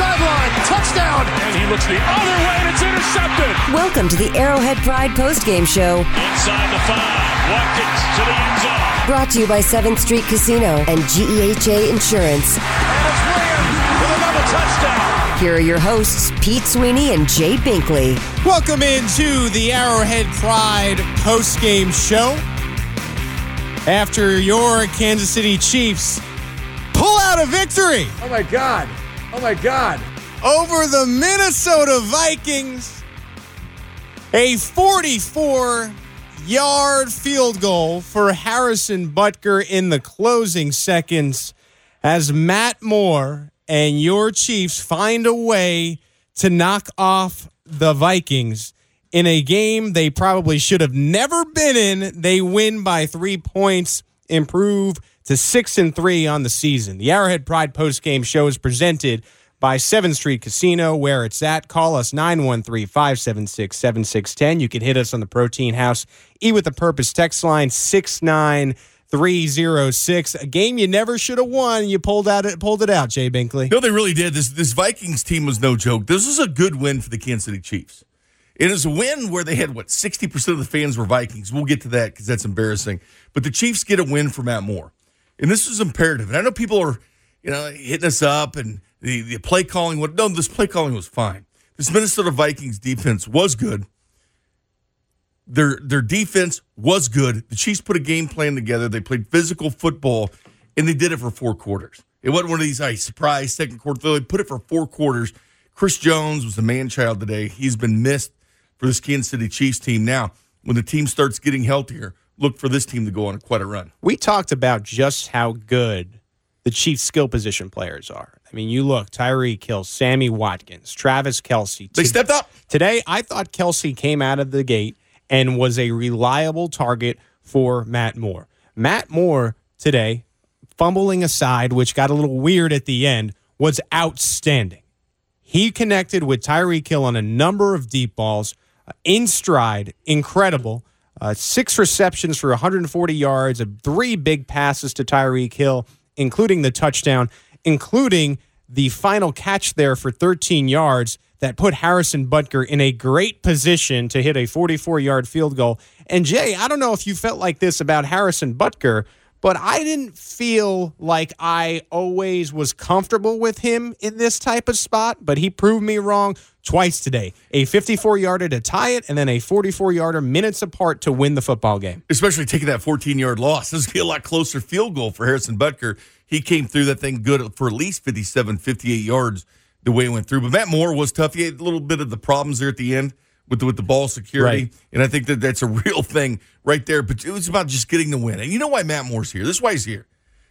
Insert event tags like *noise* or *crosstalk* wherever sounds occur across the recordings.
sideline. Touchdown. And he looks the other way and it's intercepted. Welcome to the Arrowhead Pride postgame show. Inside the five. Watkins to the end zone. Brought to you by 7th Street Casino and GEHA Insurance. And it's Williams with another touchdown. Here are your hosts, Pete Sweeney and Jay Binkley. Welcome into the Arrowhead Pride post-game show. After your Kansas City Chiefs pull out a victory Oh my God. Oh my God. over the Minnesota Vikings, a 44 yard field goal for Harrison Butker in the closing seconds as Matt Moore and your Chiefs find a way to knock off the Vikings in a game they probably should have never been in. They win by three points, improve to six and three on the season. The Arrowhead Pride post game show is presented by 7th Street Casino, where it's at. Call us 913 576 7610. You can hit us on the Protein House E with a Purpose text line 69306. A game you never should have won. You pulled out it pulled it out, Jay Binkley. No, they really did. This this Vikings team was no joke. This is a good win for the Kansas City Chiefs. It is a win where they had what sixty percent of the fans were Vikings. We'll get to that because that's embarrassing. But the Chiefs get a win for Matt Moore, and this is imperative. And I know people are, you know, hitting us up and the the play calling. What? No, this play calling was fine. This Minnesota Vikings defense was good. Their their defense was good. The Chiefs put a game plan together. They played physical football, and they did it for four quarters. It wasn't one of these hey, surprise second quarter. They put it for four quarters. Chris Jones was the man child today. He's been missed for this Kansas City Chiefs team. Now, when the team starts getting healthier, look for this team to go on quite a run. We talked about just how good the Chiefs skill position players are. I mean, you look, Tyreek Hill, Sammy Watkins, Travis Kelce. They stepped up. Today, I thought Kelce came out of the gate and was a reliable target for Matt Moore. Matt Moore today, fumbling aside, which got a little weird at the end, was outstanding. He connected with Tyreek Hill on a number of deep balls uh, in stride, incredible. Uh, six receptions for 140 yards, three big passes to Tyreek Hill, including the touchdown, including the final catch there for 13 yards that put Harrison Butker in a great position to hit a 44 yard field goal. And Jay, I don't know if you felt like this about Harrison Butker, but I didn't feel like I always was comfortable with him in this type of spot, but he proved me wrong twice today. A 54 yarder to tie it, and then a 44 yarder minutes apart to win the football game. Especially taking that 14 yard loss. This would be a lot closer field goal for Harrison Butker. He came through that thing good for at least 57, 58 yards the way it went through. But Matt Moore was tough. He had a little bit of the problems there at the end with the, with the ball security, Right. and I think that that's a real thing right there. But it was about just getting the win. And you know why Matt Moore's here? This is why he's here.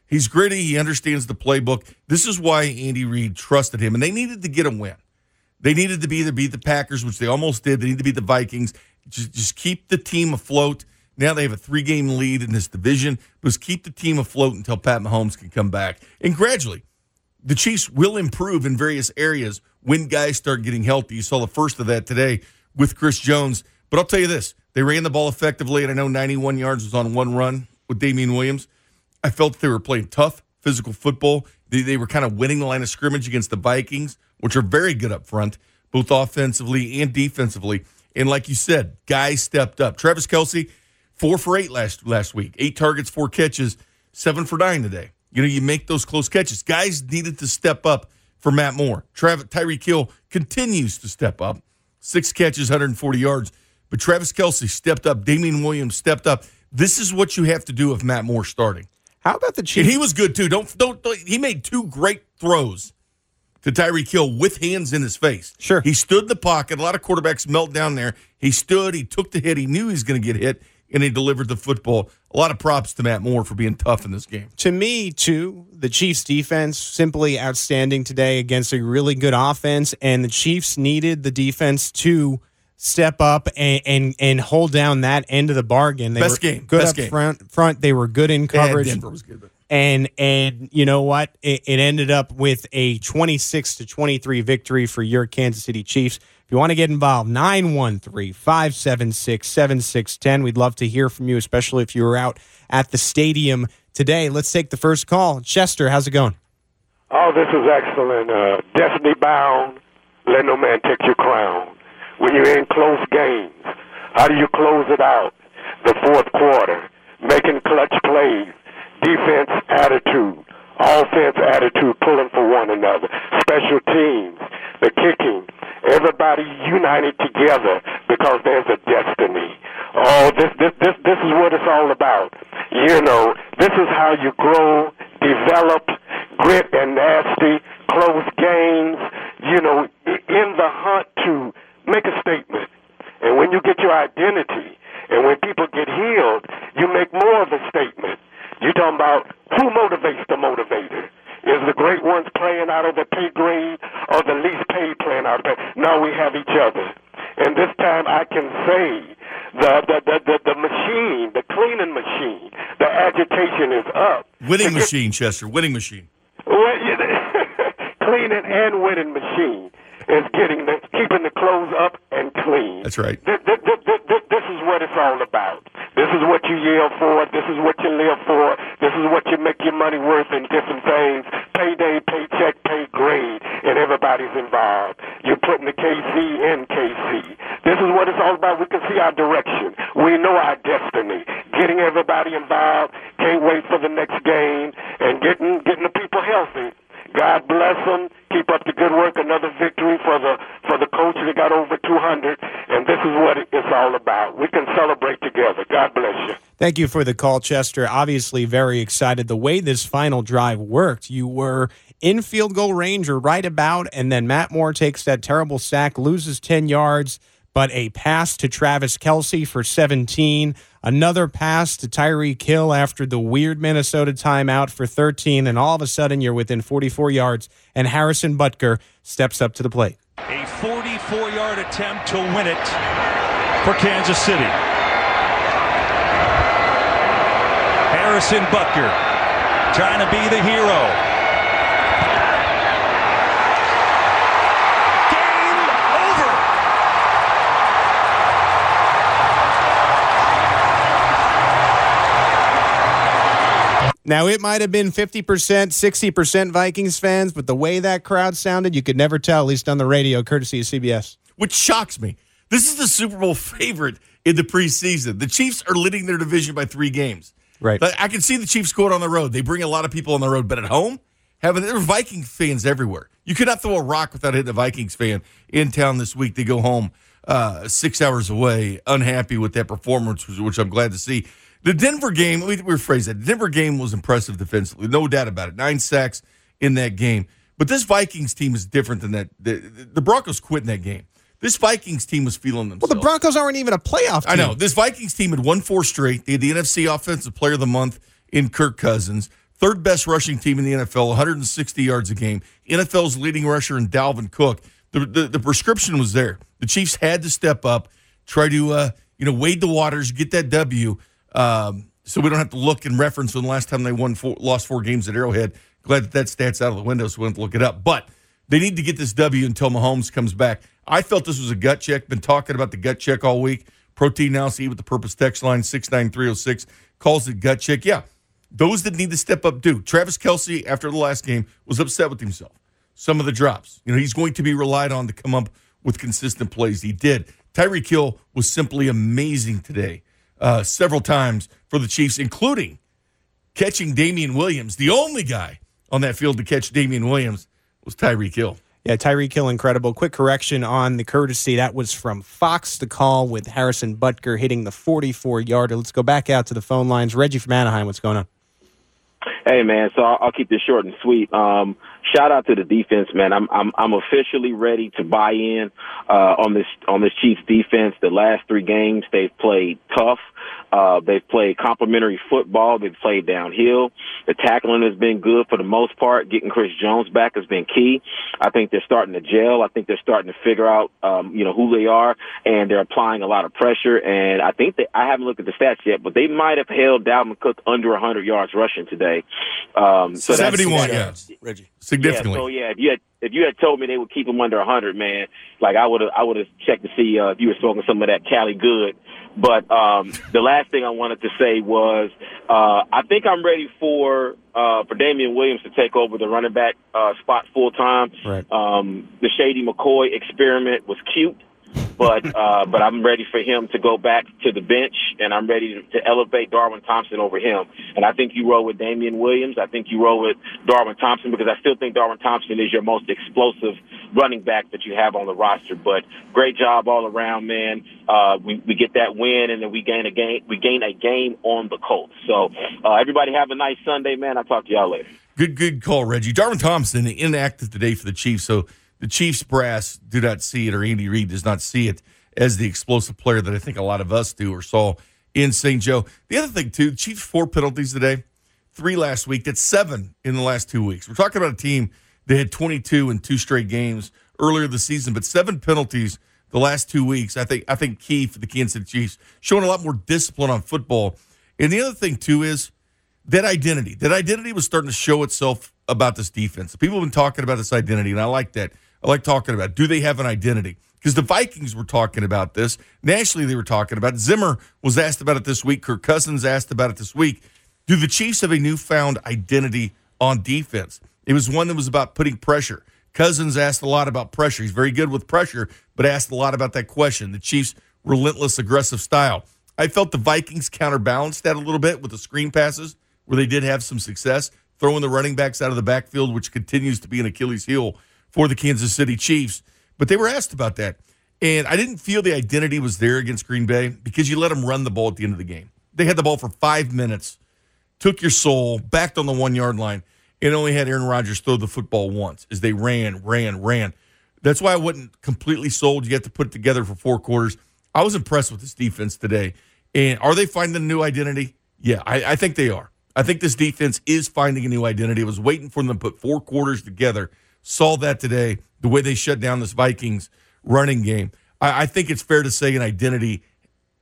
He's gritty. He understands the playbook. This is why Andy Reid trusted him, and they needed to get a win. They needed to be either beat the Packers, which they almost did. They need to beat the Vikings. Just, just keep the team afloat. Now they have a three game lead in this division. Just keep the team afloat until Pat Mahomes can come back. And gradually, the Chiefs will improve in various areas when guys start getting healthy. You saw the first of that today with Chris Jones. But I'll tell you this they ran the ball effectively, and I know 91 yards was on one run with Damien Williams. I felt they were playing tough, physical football. They, they were kind of winning the line of scrimmage against the Vikings, which are very good up front, both offensively and defensively. And like you said, guys stepped up. Travis Kelce, four for eight last last week, eight targets, four catches, seven for nine today. You know, you make those close catches. Guys needed to step up for Matt Moore. Travis Tyreek Hill continues to step up, six catches, 140 yards. But Travis Kelce stepped up. Damien Williams stepped up. This is what you have to do if Matt Moore starting. How about the And he was good too. Don't, don't don't he made two great throws to Tyreek Hill with hands in his face. Sure. He stood in the pocket. A lot of quarterbacks melt down there. He stood, he took the hit, he knew he was going to get hit, and he delivered the football. A lot of props to Matt Moore for being tough in this game. to me, too, the Chiefs' defense simply outstanding today against a really good offense, and the Chiefs needed the defense to step up and and, and hold down that end of the bargain. They Best were game, good best up game. front. Front, they were good in Yeah, coverage. Denver was good. But and and you know what it, it ended up with a 26 to 23 victory for your kansas city chiefs if you want to get involved 913-576-7610 we'd love to hear from you especially if you were out at the stadium today let's take the first call chester how's it going Oh, this is excellent. Uh, Destiny bound. Let no man take your crown. When you're in close games, how do you close it out? The fourth quarter, making clutch plays, defense attitude, offense attitude, pulling for one another, special teams, the kicking, everybody united together because there's a destiny. Oh, this this this this is what it's all about. You know, this is how you grow, develop, grit and nasty, close games. You know, in the hunt to make a statement. And when you get your identity, and when people get healed, you make more of a statement. You're talking about who motivates the motivator. Is the great ones playing out of the pay grade or the least paid playing out of the pay? No, we have each other. And this time I can say the, the, the, the, the machine, the cleaning machine, the agitation is up. Winning machine, Chester. Winning machine. Well, you *laughs* cleaning and winning machine is getting the keeping the clothes up and clean. That's right. This, this, this, this, is what it's all about. This is what you yell for. This is what you live for. This is what you make your money worth in different things. Payday, paycheck, pay grade, and everybody's involved. You're putting the KC in KC. This is what it's all about. We can see our direction. We know our destiny. Getting everybody involved. Can't wait for the next game and getting getting the people healthy. God bless them. Keep up the good work. Another victory for the for the coach that got over 200. And this is what it's all about. We can celebrate together. God bless you. Thank you for the call, Chester. Obviously, very excited. The way this final drive worked, you were in field goal range or right about, and then Matt Moore takes that terrible sack, loses 10 yards but a pass to Travis Kelce for 17, another pass to Tyreek Hill after the weird Minnesota timeout for 13, and all of a sudden you're within 44 yards, and Harrison Butker steps up to the plate. A 44 yard attempt to win it for Kansas City. Harrison Butker trying to be the hero. Now, it might have been 50%, 60% Vikings fans, but the way that crowd sounded, you could never tell, at least on the radio, courtesy of CBS. Which shocks me. This is the Super Bowl favorite in the preseason. The Chiefs are leading their division by three games. Right. I can see the Chiefs going on the road. They bring a lot of people on the road, but at home, having there are Viking fans everywhere. You could not throw a rock without hitting a Vikings fan in town this week. They go home uh, six hours away, unhappy with that performance, which I'm glad to see. The Denver game, let me rephrase that. The Denver game was impressive defensively, no doubt about it. Nine sacks in that game. But this Vikings team is different than that. The, the Broncos quit in that game. This Vikings team was feeling themselves. Well, the Broncos aren't even a playoff team. I know. This Vikings team had won four straight. They had the NFC Offensive Player of the Month in Kirk Cousins. Third best rushing team in the NFL, 160 yards a game. NFL's leading rusher in Dalvin Cook. The, the, the prescription was there. The Chiefs had to step up, try to uh, you know wade the waters, get that W. Um, so we don't have to look and reference when the last time they won four, lost four games at Arrowhead. Glad that that stat's out of the window, so we don't have to look it up. But they need to get this W until Mahomes comes back. I felt this was a gut check. Been talking about the gut check all week. Protein now see with the purpose text line 69306 calls it gut check. Yeah, those that need to step up do. Travis Kelce, after the last game, was upset with himself. Some of the drops. You know, he's going to be relied on to come up with consistent plays. He did. Tyreek Hill was simply amazing today uh, several times for the Chiefs, including catching Damien Williams. The only guy on that field to catch Damien Williams was Tyreek Hill. Yeah, Tyreek Hill, incredible. Quick correction on the courtesy. That was from Fox the call with Harrison Butker hitting the 44 yarder. Let's go back out to the phone lines. Reggie from Anaheim, what's going on? Hey man, so I'll, I'll keep this short and sweet. Um, shout out to the defense, man. I'm I'm I'm officially ready to buy in uh, on this on this Chiefs defense. The last three games they've played tough. Uh, they've played complementary football. They've played downhill. The tackling has been good for the most part. Getting Chris Jones back has been key. I think they're starting to gel. I think they're starting to figure out, um, you know, who they are, and they're applying a lot of pressure. And I think that I haven't looked at the stats yet, but they might have held Dalvin Cook under 100 yards rushing today. Um, so 71 yards, Reggie, significantly. Yeah, so yeah, if you had if you had told me they would keep him under 100, man, like I would have I would have checked to see uh, if you were smoking some of that Cali Good But um, the last thing I wanted to say was uh, I think I'm ready for uh, for Damien Williams to take over the running back uh, spot full time. Right. Um, the Shady McCoy experiment was cute but *laughs* uh, but I'm ready for him to go back to the bench, and I'm ready to, to elevate Darwin Thompson over him. And I think you roll with Damien Williams. I think you roll with Darwin Thompson because I still think Darwin Thompson is your most explosive running back that you have on the roster. But great job all around, man. Uh, we we get that win, and then we gain a game. We gain a game on the Colts. So uh, everybody have a nice Sunday, man. I'll talk to y'all later. Good, good call, Reggie. Darwin Thompson inactive today for the Chiefs, so the Chiefs brass do not see it, or Andy Reid does not see it as the explosive player that I think a lot of us do or saw in St. Joe. The other thing, too, Chiefs four penalties today, three last week. That's seven in the last two weeks. We're talking about a team that had 22 in two straight games earlier this season, but seven penalties the last two weeks. I think I think key for the Kansas City Chiefs, showing a lot more discipline on football. And the other thing too is that identity. That identity was starting to show itself about this defense. People have been talking about this identity, and I like that. I like talking about. Do they have an identity? Because the Vikings were talking about this. Nationally, they were talking about. Zimmer was asked about it this week. Kirk Cousins asked about it this week. Do the Chiefs have a newfound identity on defense? It was one that was about putting pressure. Cousins asked a lot about pressure. He's very good with pressure, but asked a lot about that question. The Chiefs' relentless, aggressive style. I felt the Vikings counterbalanced that a little bit with the screen passes, where they did have some success throwing the running backs out of the backfield, which continues to be an Achilles heel for the Kansas City Chiefs. But they were asked about that. And I didn't feel the identity was there against Green Bay because you let them run the ball at the end of the game. They had the ball for five minutes, took your soul, backed on the one yard line, and only had Aaron Rodgers throw the football once as they ran, ran, ran. That's why I wasn't completely sold. You have to put it together for four quarters. I was impressed with this defense today. And are they finding a new identity? Yeah, I, I think they are. I think this defense is finding a new identity. I was waiting for them to put four quarters together Saw that today, the way they shut down this Vikings running game. I, I think it's fair to say an identity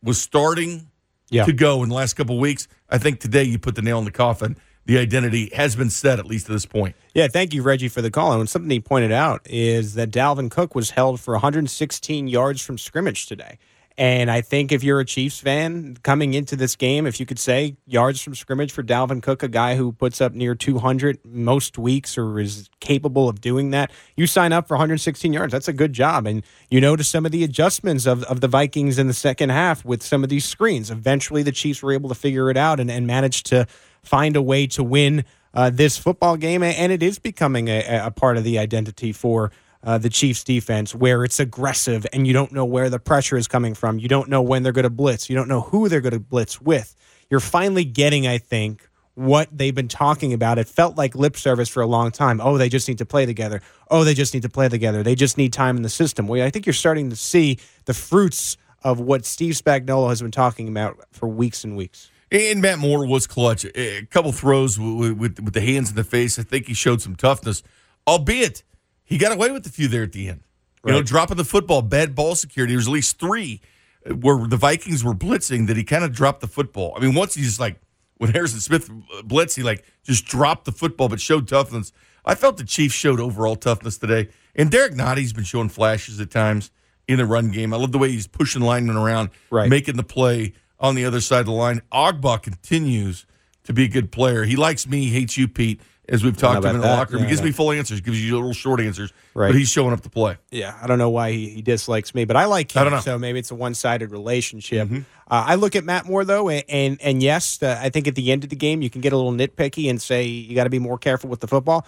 was starting yeah. to go in the last couple weeks. I think today you put the nail in the coffin. The identity has been set, at least to this point. Yeah, thank you, Reggie, for the call. And something he pointed out is that Dalvin Cook was held for 116 yards from scrimmage today. And I think if you're a Chiefs fan coming into this game, if you could say yards from scrimmage for Dalvin Cook, a guy who puts up near 200 most weeks or is capable of doing that, you sign up for 116 yards. That's a good job. And you notice some of the adjustments of, of the Vikings in the second half with some of these screens. Eventually, the Chiefs were able to figure it out and, and managed to find a way to win uh, this football game. And it is becoming a, a part of the identity for uh, the Chiefs defense where it's aggressive and you don't know where the pressure is coming from. You don't know when they're going to blitz. You don't know who they're going to blitz with. You're finally getting, I think, what they've been talking about. It felt like lip service for a long time. Oh, they just need to play together. Oh, they just need to play together. They just need time in the system. Well, I think you're starting to see the fruits of what Steve Spagnuolo has been talking about for weeks and weeks. And Matt Moore was clutch. A couple throws with, with, with the hands in the face. I think he showed some toughness, albeit – he got away with a few there at the end. Right. You know, dropping the football, bad ball security. There was at least three where the Vikings were blitzing that he kind of dropped the football. I mean, once he just like when Harrison Smith uh, blitz, he like just dropped the football but showed toughness. I felt the Chiefs showed overall toughness today. And Derrick Nnadi's been showing flashes at times in the run game. I love the way he's pushing linemen around, right. making the play on the other side of the line. Ogbah continues to be a good player. He likes me, hates you, Pete as we've talked to him in the that? locker room. Yeah, he gives me full answers, gives you little short answers, right. but he's showing up to play. Yeah, I don't know why he, he dislikes me, but I like him. I don't know. So maybe it's a one sided relationship. Mm-hmm. Uh, I look at Matt Moore though, and and, and yes, uh, I think at the end of the game you can get a little nitpicky and say you got to be more careful with the football.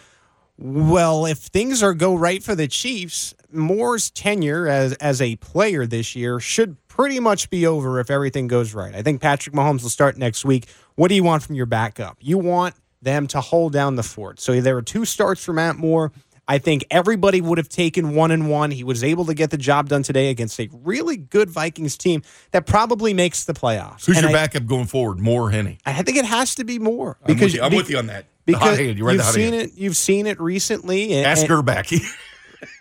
Well, if things are go right for the Chiefs, Moore's tenure as as a player this year should pretty much be over if everything goes right. I think Patrick Mahomes will start next week. What do you want from your backup? You want them to hold down the fort. So there were two starts for Matt Moore. I think everybody would have taken one and one. He was able to get the job done today against a really good Vikings team that probably makes the playoffs. Who's and your I, backup going forward? More Henny. I think it has to be more because I'm with you, I'm with you on that. Because you have seen hand. it, you've seen it recently. And, Ask her back.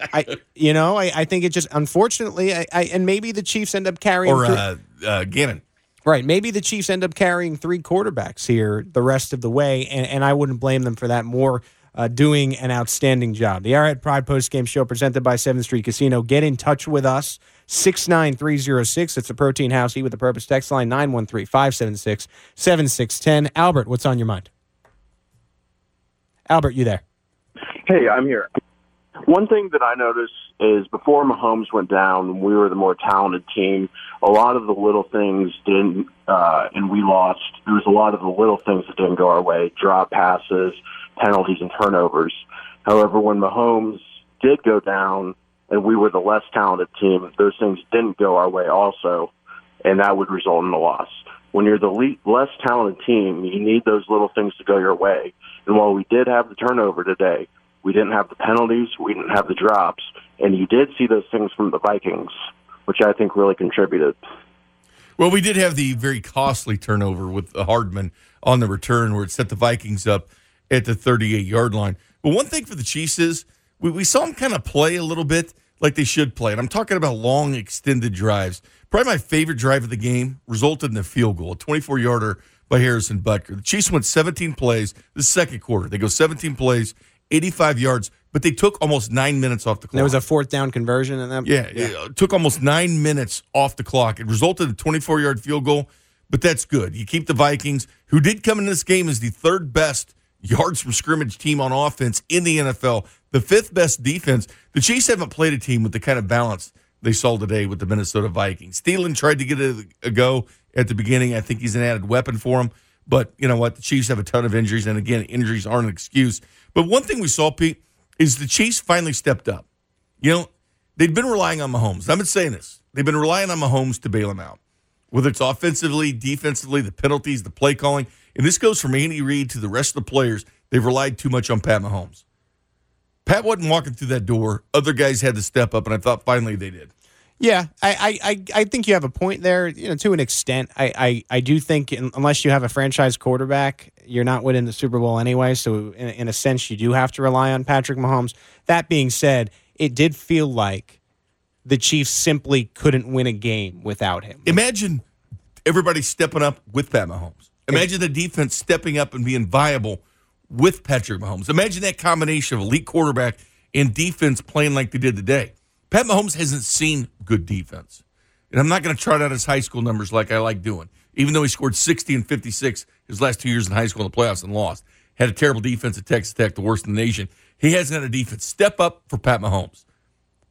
I, you know, I, I think it just unfortunately, I, I, and maybe the Chiefs end up carrying or uh, uh, Gannon. Right. Maybe the Chiefs end up carrying three quarterbacks here the rest of the way, and, and I wouldn't blame them for that. More uh, doing an outstanding job. The Arrowhead Pride Post Game Show presented by 7th Street Casino. Get in touch with us. 69306. It's a Protein House Eat with a Purpose text line 913 576 7610. Albert, what's on your mind? Albert, you there? Hey, I'm here. One thing that I noticed is before Mahomes went down, we were the more talented team. A lot of the little things didn't, uh, and we lost. There was a lot of the little things that didn't go our way: drop passes, penalties, and turnovers. However, when Mahomes did go down, and we were the less talented team, those things didn't go our way also, and that would result in a loss. When you're the le- less talented team, you need those little things to go your way. And while we did have the turnover today, we didn't have the penalties, we didn't have the drops, and you did see those things from the Vikings, which I think really contributed. Well, we did have the very costly turnover with Hardman on the return where it set the Vikings up at the 38 yard line. But one thing for the Chiefs is we, we saw them kind of play a little bit like they should play. And I'm talking about long, extended drives. Probably my favorite drive of the game resulted in a field goal, a 24 yarder by Harrison Butker. The Chiefs went 17 plays the second quarter. They go 17 plays, 85 yards, but they took almost nine minutes off the clock. There was a fourth down conversion in that. Yeah, it took almost nine minutes off the clock. It resulted in a 24 yard field goal, but that's good. You keep the Vikings, who did come in this game as the third best yards from scrimmage team on offense in the NFL, the fifth best defense. The Chiefs haven't played a team with the kind of balance they saw today with the Minnesota Vikings. Thielen tried to get a, a go at the beginning. I think he's an added weapon for him. But you know what? The Chiefs have a ton of injuries, and again, injuries aren't an excuse. But one thing we saw, Pete, is the Chiefs finally stepped up. You know, they've been relying on Mahomes. I've been saying this. They've been relying on Mahomes to bail them out, whether it's offensively, defensively, the penalties, the play calling. And this goes from Andy Reid to the rest of the players. They've relied too much on Pat Mahomes. Pat wasn't walking through that door. Other guys had to step up, and I thought finally they did. Yeah, I, I, I think you have a point there. You know, to an extent, I, I, I do think unless you have a franchise quarterback, you're not winning the Super Bowl anyway. So in, in a sense, you do have to rely on Patrick Mahomes. That being said, it did feel like the Chiefs simply couldn't win a game without him. Imagine everybody stepping up with Pat Mahomes. Imagine the defense stepping up and being viable with Patrick Mahomes. Imagine that combination of elite quarterback and defense playing like they did today. Pat Mahomes hasn't seen good defense. And I'm not going to trot out his high school numbers like I like doing, even though he scored 60 and 56 his last two years in high school in the playoffs and lost. Had a terrible defense at Texas Tech, the worst in the nation. He hasn't had a defense. Step up for Pat Mahomes.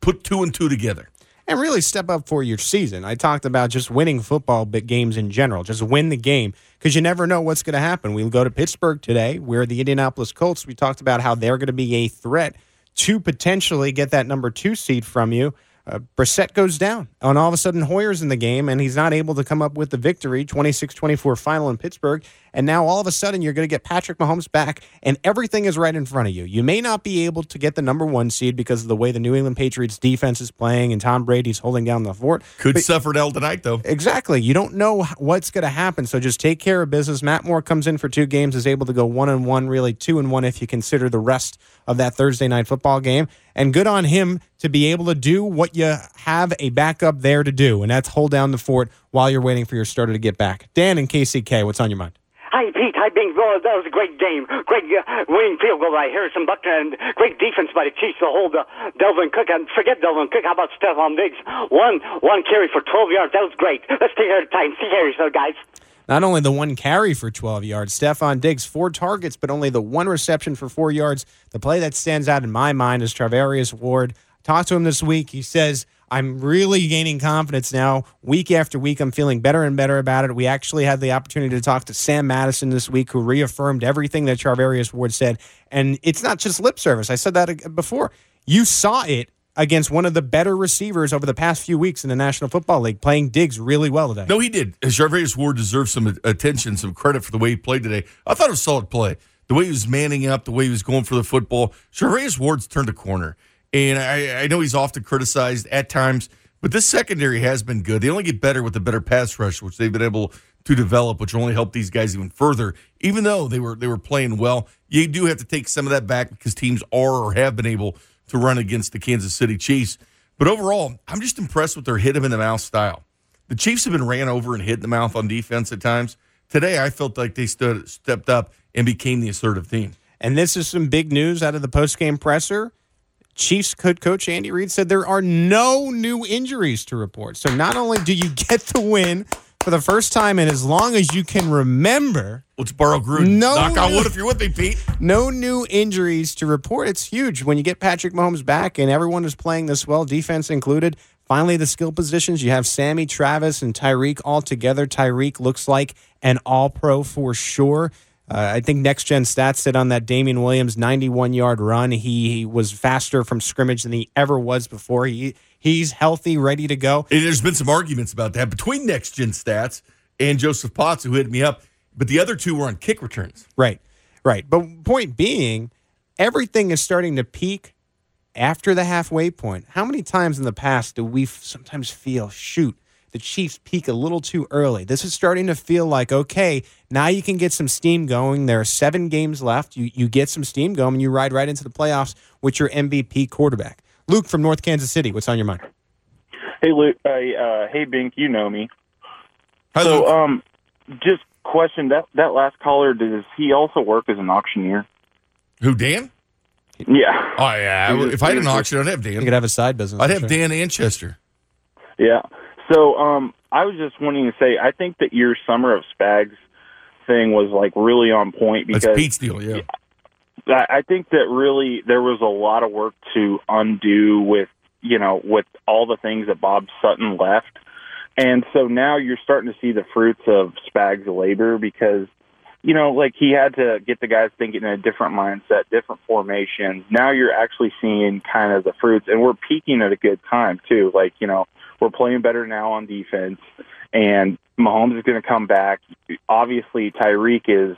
Put two and two together. And really step up for your season. I talked about just winning football games in general. Just win the game because you never know what's going to happen. We go to Pittsburgh today, where the Indianapolis Colts, we talked about how they're going to be a threat to potentially get that number two seed from you. Uh, Brissett goes down, and all of a sudden Hoyer's in the game, and he's not able to come up with the victory, 26-24 final in Pittsburgh. And now all of a sudden you're going to get Patrick Mahomes back, and everything is right in front of you. You may not be able to get the number one seed because of the way the New England Patriots defense is playing, and Tom Brady's holding down the fort. Could But- suffer L tonight, though. Exactly. You don't know what's going to happen, so just take care of business. Matt Moore comes in for two games, is able to go one and one, really two and one if you consider the rest of that Thursday night football game. And good on him to be able to do what you have a backup there to do, and that's hold down the fort while you're waiting for your starter to get back. Dan and KCK, what's on your mind? Hi, Pete. Hi, Bing. Oh, that was a great game. Great uh, winning field goal by Harrison Buckner and great defense by the Chiefs to hold uh, Dalvin Cook. And forget Dalvin Cook. How about Stefon Diggs? One one carry for 12 yards. That was great. Let's take our time. See Harry, so guys. Not only the one carry for 12 yards, Stefon Diggs, four targets, but only the one reception for four yards. The play that stands out in my mind is Charvarius Ward. Talked to him this week. He says, I'm really gaining confidence now. Week after week, I'm feeling better and better about it. We actually had the opportunity to talk to Sam Madison this week, who reaffirmed everything that Charvarius Ward said. And it's not just lip service. I said that before. You saw it against one of the better receivers over the past few weeks in the National Football League, playing Diggs really well today. No, he did. Charvarius Ward deserves some attention, some credit for the way he played today. I thought it was solid play. The way he was manning up, the way he was going for the football. Charvarius Ward's turned a corner. And I, I know he's often criticized at times, but this secondary has been good. They only get better with the better pass rush, which they've been able to develop, which only help these guys even further. Even though they were they were playing well, you do have to take some of that back because teams are or have been able to run against the Kansas City Chiefs. But overall, I'm just impressed with their hit him in the mouth style. The Chiefs have been ran over and hit in the mouth on defense at times. Today, I felt like they stood stepped up and became the assertive team. And this is some big news out of the postgame presser. Chiefs head coach Andy Reid said there are no new injuries to report. So not only do you get the win for the first time in as long as you can remember, Let's borrow Gruden. No, Knock on wood if you're with me, Pete. no new injuries to report. It's huge when you get Patrick Mahomes back and everyone is playing this well, defense included. Finally, the skill positions you have Sammy, Travis, and Tyreek all together. Tyreek looks like an all pro for sure. Uh, I think next gen stats said on that Damien Williams 91 yard run, he, he was faster from scrimmage than he ever was before. He He's healthy, ready to go. And there's been some arguments about that between Next Gen Stats and Joseph Potts, who hit me up. But the other two were on kick returns. Right, right. But point being, everything is starting to peak after the halfway point. How many times in the past do we f- sometimes feel, shoot, the Chiefs peak a little too early? This is starting to feel like, okay, now you can get some steam going. There are seven games left. You, you get some steam going, and you ride right into the playoffs with your MVP quarterback. Luke from North Kansas City, what's on your mind? Hey, Luke. Hey, uh, hey, Bink. You know me. Hi, so, Luke. um, just question that that last caller. Does he also work as an auctioneer? Who, Dan? Yeah. Oh, yeah. If I had an auction, I'd have Dan. You Dan. could have a side business. I'd have sure. Dan Anchester. Yeah. So, um, I was just wanting to say, I think that your summer of Spags thing was like really on point because That's Pete's deal, yeah. I I think that really there was a lot of work to undo with you know with all the things that Bob Sutton left, and so now you're starting to see the fruits of Spags' labor because you know like he had to get the guys thinking in a different mindset, different formations. Now you're actually seeing kind of the fruits, and we're peaking at a good time too. Like you know we're playing better now on defense, and Mahomes is going to come back. Obviously, Tyreek is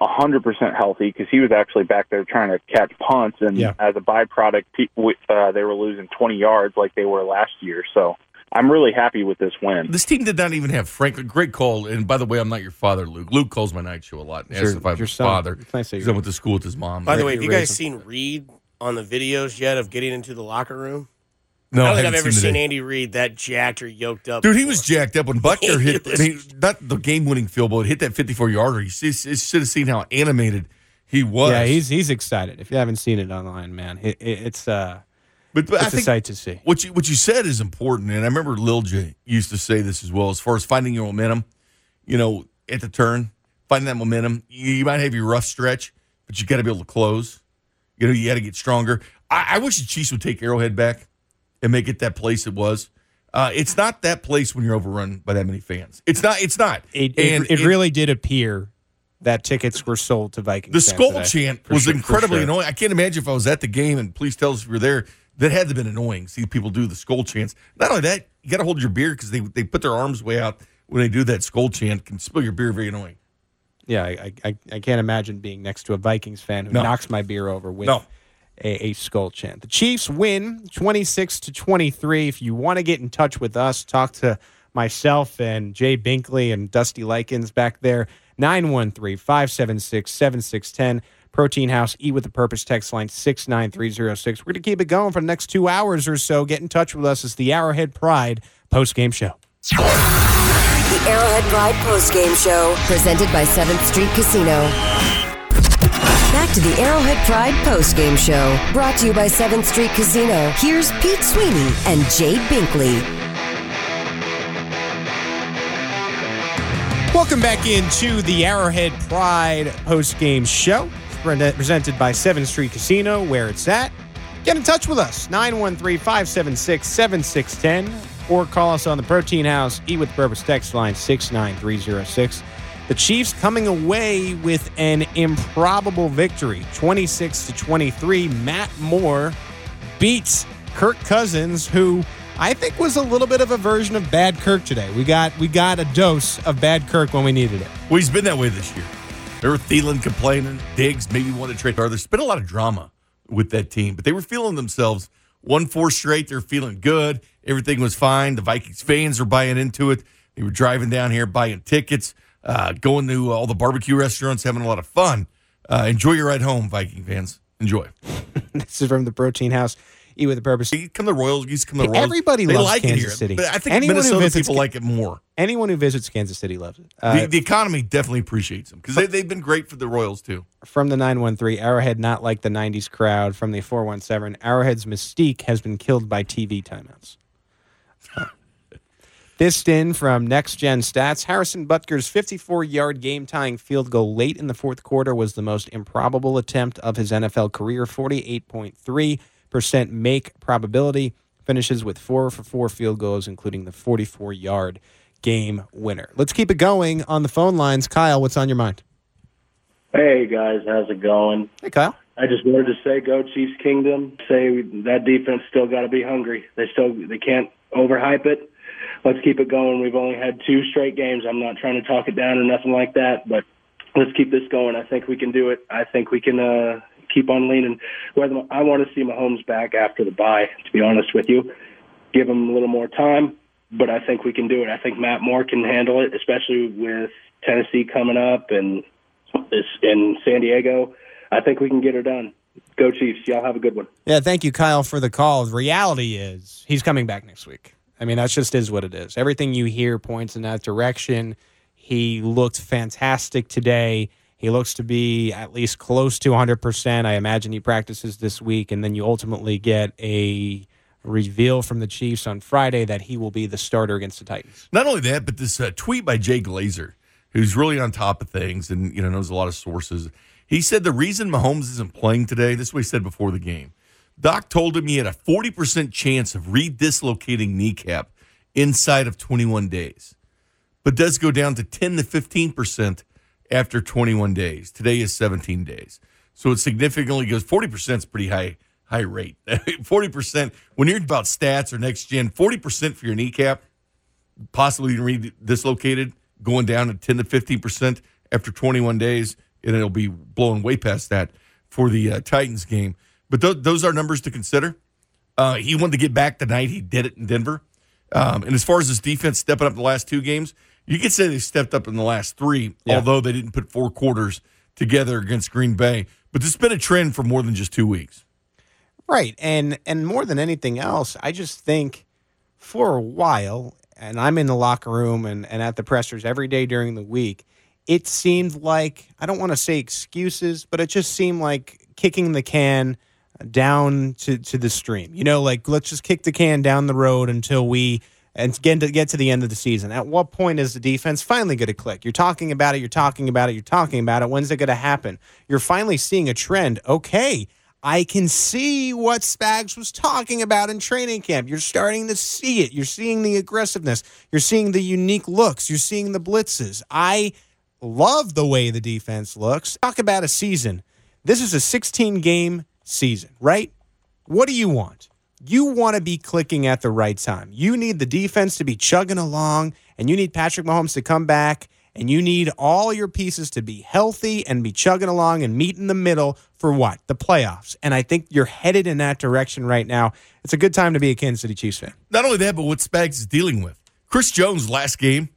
hundred percent healthy because he was actually back there trying to catch punts, and Yeah. as a byproduct, pe- w- uh, they were losing twenty yards like they were last year. So I'm really happy with this win. This team did not even have Franklin. Great call. And by the way, I'm not your father, Luke. Luke calls my night show a lot and asks Your- if I have your a son. father. It's nice that Because you're- I went to school with his mom. By the way, have you guys seen Reid on the videos yet of getting into the locker room? No, I don't think haven't I've ever the seen day. Andy Reid that jacked or yoked up. Dude, he was jacked up when Butker hit. *laughs* He I mean, not the game-winning field goal. Hit that 54-yarder. You see- you should have seen how animated he was. Yeah, he's he's excited. If you haven't seen it online, man, it, it, it's uh, But, but I it's a think sight to see. what you what you said is important, and I remember Lil J used to say this as well. As far as finding your momentum, you know, at the turn, finding that momentum. You, you might have your rough stretch, but you got to be able to close. You know, you got to get stronger. I, I wish the Chiefs would take Arrowhead back and make it that place it was. Uh, it's not that place when you're overrun by that many fans. It's not. It's not. It, and it, it really did appear that tickets were sold to Vikings. The skull chant was sure, incredibly sure. annoying. I can't imagine if I was at the game and please tell us if you're there. That had to have been annoying. See people do the skull chants. Not only that, you got to hold your beer because they they put their arms way out when they do that skull chant. Can spill your beer. Very annoying. Yeah, I, I, I can't imagine being next to a Vikings fan who No. knocks my beer over with No. A, a skull chant. The Chiefs win 26 to 23. If you want to get in touch with us, talk to myself and Jay Binkley and Dusty Likens back there. 913 576 7610. Protein House, Eat with a Purpose text line 69306. We're going to keep it going for the next two hours or so. Get in touch with us. It's the Arrowhead Pride post game show. The Arrowhead Pride post game show, presented by 7th Street Casino. Back to the Arrowhead Pride postgame show, brought to you by 7th Street Casino. Here's Pete Sweeney and Jade Binkley. Welcome back into the Arrowhead Pride post game show, Pre- presented by 7th Street Casino, where it's at. Get in touch with us, 913 576 7610, or call us on the Protein House Eat with Purpose text line 69306. The Chiefs coming away with an improbable victory, 26 to 23. Matt Moore beats Kirk Cousins, who I think was a little bit of a version of bad Kirk today. We got we got a dose of bad Kirk when we needed it. Well, he's been that way this year. There were Thielen complaining, Diggs maybe wanted to trade. There's been a lot of drama with that team, but they were feeling themselves. One four straight, they're feeling good. Everything was fine. The Vikings fans are buying into it. They were driving down here, buying tickets, uh, going to all the barbecue restaurants, having a lot of fun. Uh, enjoy your ride home, Viking fans. Enjoy. *laughs* This is from the Protein House. eat with a purpose. You come to the Royals, you come to Royals. Everybody they loves like Kansas it here. City. But I think Anyone who Minnesota visits people like it more. Anyone who visits Kansas City loves it. Uh, the, the economy definitely appreciates them because they, they've been great for the Royals too. from the 913, Arrowhead not like the 90s crowd. From the 417, Arrowhead's mystique has been killed by TV timeouts. This in from Next Gen Stats. Harrison Butker's 54 yard game tying field goal late in the fourth quarter was the most improbable attempt of his NFL career. 48.3% make probability. Finishes with four for four field goals, including the 44 yard game winner. Let's keep it going on the phone lines. Kyle, what's on your mind? Hey guys, how's it going? Hey, Kyle. I just wanted to say, go Chiefs Kingdom. Say that defense still got to be hungry. They still they can't overhype it. Let's keep it going. We've only had two straight games. I'm not trying to talk it down or nothing like that, but let's keep this going. I think we can do it. I think we can uh, keep on leaning. Whether I want to see Mahomes back after the bye, to be honest with you, give him a little more time, but I think we can do it. I think Matt Moore can handle it, especially with Tennessee coming up and this in San Diego. I think we can get her done. Go Chiefs. Y'all have a good one. Yeah, thank you, Kyle, for the call. The reality is he's coming back next week. I mean, that just is what it is. Everything you hear points in that direction. He looked fantastic today. He looks to be at least close to 100%. I imagine he practices this week, and then you ultimately get a reveal from the Chiefs on Friday that he will be the starter against the Titans. Not only that, but this uh, tweet by Jay Glazer, who's really on top of things and you know knows a lot of sources. He said the reason Mahomes isn't playing today, this is what he said before the game. Doc told him he had a 40% chance of redislocating kneecap inside of 21 days, but does go down to 10 to 15% after 21 days. Today is 17 days. So it significantly goes 40% is pretty high high rate. *laughs* 40% when you're about stats or next gen, 40% for your kneecap, possibly redislocated, going down to 10 to 15% after 21 days, and it'll be blowing way past that for the uh, Titans game. But th- those are numbers to consider. Uh, he wanted to get back tonight. He did it in Denver. Um, and as far as his defense stepping up the last two games, you could say they stepped up in the last three, Yeah. although they didn't put four quarters together against Green Bay. But this has been a trend for more than just two weeks. Right. And and more than anything else, I just think for a while, and I'm in the locker room and, and at the pressers every day during the week, it seemed like I don't want to say excuses, but it just seemed like kicking the can down to, to the stream. You know, like let's just kick the can down the road until we and get to get to the end of the season. At what point is the defense finally going to click? You're talking about it, you're talking about it, you're talking about it. When's it going to happen? You're finally seeing a trend. Okay, I can see what Spags was talking about in training camp. You're starting to see it. You're seeing the aggressiveness. You're seeing the unique looks. You're seeing the blitzes. I love the way the defense looks. Talk about a season. This is a 16 game season, right? What do you want? You want to be clicking at the right time. You need the defense to be chugging along, and you need Patrick Mahomes to come back, and you need all your pieces to be healthy and be chugging along and meet in the middle for what? The playoffs. And I think you're headed in that direction right now. It's a good time to be a Kansas City Chiefs fan. Not only that, but what Spags is dealing with. Chris Jones' last game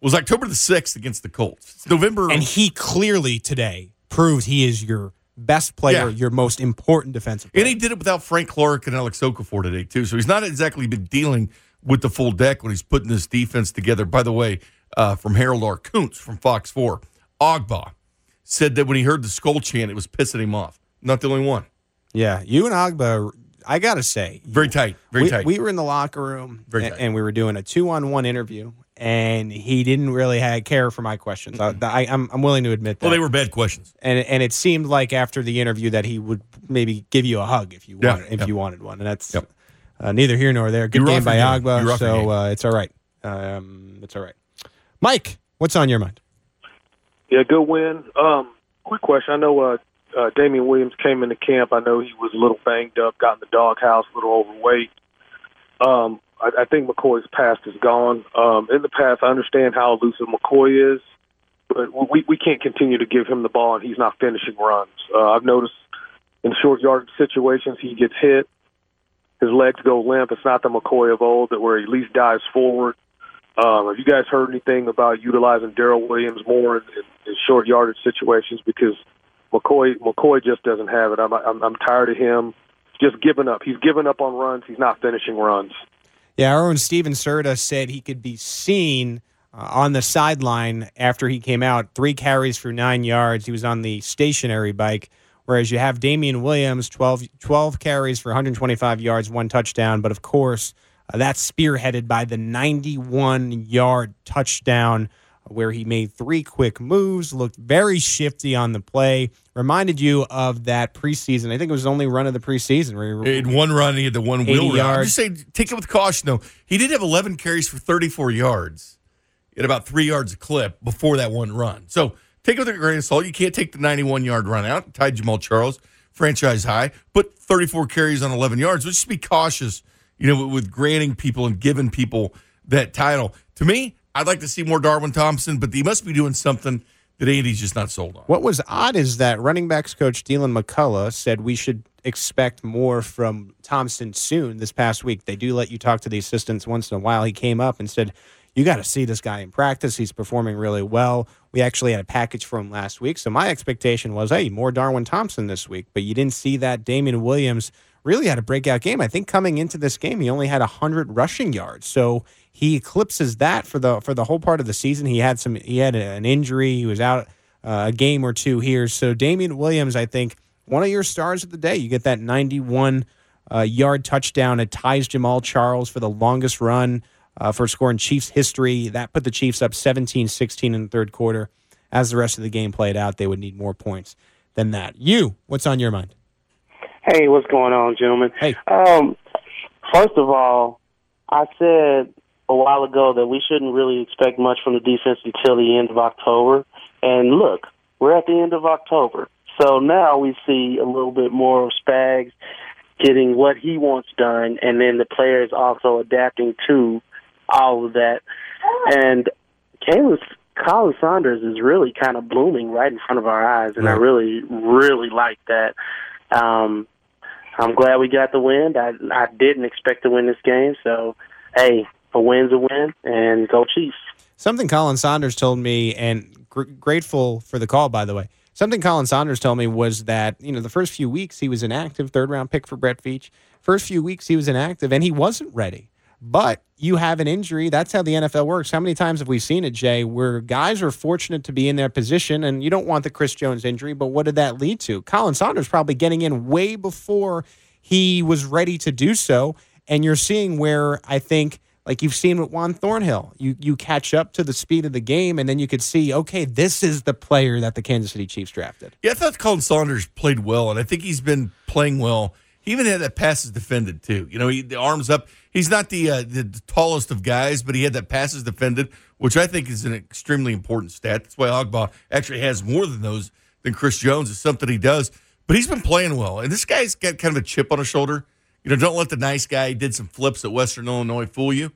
was October the 6th against the Colts. It's November. And he clearly today proved he is your best player, Yeah. your most important defensive player. And he did it without Frank Clark and Alex Okafor today, too. So he's not exactly been dealing with the full deck when he's putting this defense together. By the way, uh, from Harold R. Kuntz from Fox 4, Ogbah said that when he heard the skull chant, it was pissing him off. Not the only one. Yeah, you and Agba, I got to say, Very tight. Very we, tight. we were in the locker room Very a- tight. and we were doing a two on one interview, and he didn't really have, care for my questions. I, I, I'm, I'm willing to admit that. well, they were bad questions. and and it seemed like after the interview that he would maybe give you a hug if you Yeah, wanted if yeah. you wanted one, and that's Yep. uh, neither here nor there. Good You were game by your game. You were Agba, so uh, it's all right. Um, it's all right. Mike, what's on your mind? Yeah, good win. Um, quick question. I know uh, uh, Damien Williams came into camp. I know he was a little banged up, got in the doghouse, a little overweight. Um, I, I think McCoy's past is gone. Um, in the past, I understand how elusive McCoy is, but we we can't continue to give him the ball and he's not finishing runs. Uh, I've noticed in short yard situations he gets hit, his legs go limp. It's not the McCoy of old that where he at least dives forward. Um, have you guys heard anything about utilizing Daryl Williams more in, in, in short yardage situations? Because McCoy McCoy just doesn't have it. I'm I'm, I'm tired of him just given up. He's given up on runs. He's not finishing runs. Yeah, our own Steven Serta said he could be seen uh, on the sideline after he came out. Three carries for nine yards. He was on the stationary bike. Whereas you have Damien Williams, 12, 12 carries for 125 yards, one touchdown. But of course, uh, that's spearheaded by the 91 yard touchdown where he made three quick moves, looked very shifty on the play, reminded you of that preseason. I think it was the only run of the preseason. Where he had one run, he had the one wheel run. I'm just saying, take it with caution, though. He did have 11 carries for 34 yards at about three yards a clip before that one run. So take it with a grain of salt. You can't take the 91 yard run out. Tied Jamaal Charles, franchise high, but 34 carries on 11 yards. So just be cautious, you know, with granting people and giving people that title. To me, I'd like to see more Darwin Thompson, but he must be doing something that Andy's just not sold on. What was odd is that running backs coach Deland McCullough said we should expect more from Thompson soon this past week. They do let you talk to the assistants once in a while. He came up and said, You got to see this guy in practice. He's performing really well. We actually had a package for him last week. So my expectation was, hey, more Darwin Thompson this week. But you didn't see that. Damien Williams really had a breakout game. I think coming into this game, he only had 100 rushing yards. So he eclipses that for the for the whole part of the season. He had some he had an injury. He was out uh, a game or two here. So Damien Williams, I think one of your stars of the day. You get that 91 uh, yard touchdown. It ties Jamaal Charles for the longest run uh, for scoring Chiefs history. That put the Chiefs up 17-16 in the third quarter. As the rest of the game played out, they would need more points than that. You, what's on your mind? Hey, what's going on, gentlemen? Hey. Um, first of all, I said a while ago that we shouldn't really expect much from the defense until the end of October. And look, we're at the end of October. So now we see a little bit more of Spags getting what he wants done, and then the players also adapting to all of that. And Khalen, Khalen Saunders is really kind of blooming right in front of our eyes, and I really, really like that. Um, I'm glad we got the win. I I didn't expect to win this game, so hey, a win's a win, and go Chiefs. Something Khalen Saunders told me, and gr- grateful for the call, by the way. Something Khalen Saunders told me was that you know the first few weeks he was inactive, third round pick for Brett Veach. First few weeks he was inactive, and he wasn't ready. But you have an injury. That's how the NFL works. How many times have we seen it, Jay, where guys are fortunate to be in their position, and you don't want the Chris Jones injury, but what did that lead to? Khalen Saunders probably getting in way before he was ready to do so, and you're seeing where I think like you've seen with Juan Thornhill. You you catch up to the speed of the game, and then you could see, okay, this is the player that the Kansas City Chiefs drafted. Yeah, I thought Khalen Saunders played well, and I think he's been playing well. He even had that passes defended too. You know, he the arms up. He's not the, uh, the tallest of guys, but he had that passes defended, which I think is an extremely important stat. That's why Ogbah actually has more than those than Chris Jones. It's something he does, but he's been playing well, and this guy's got kind of a chip on his shoulder. You know, don't let the nice guy did some flips at Western Illinois fool you.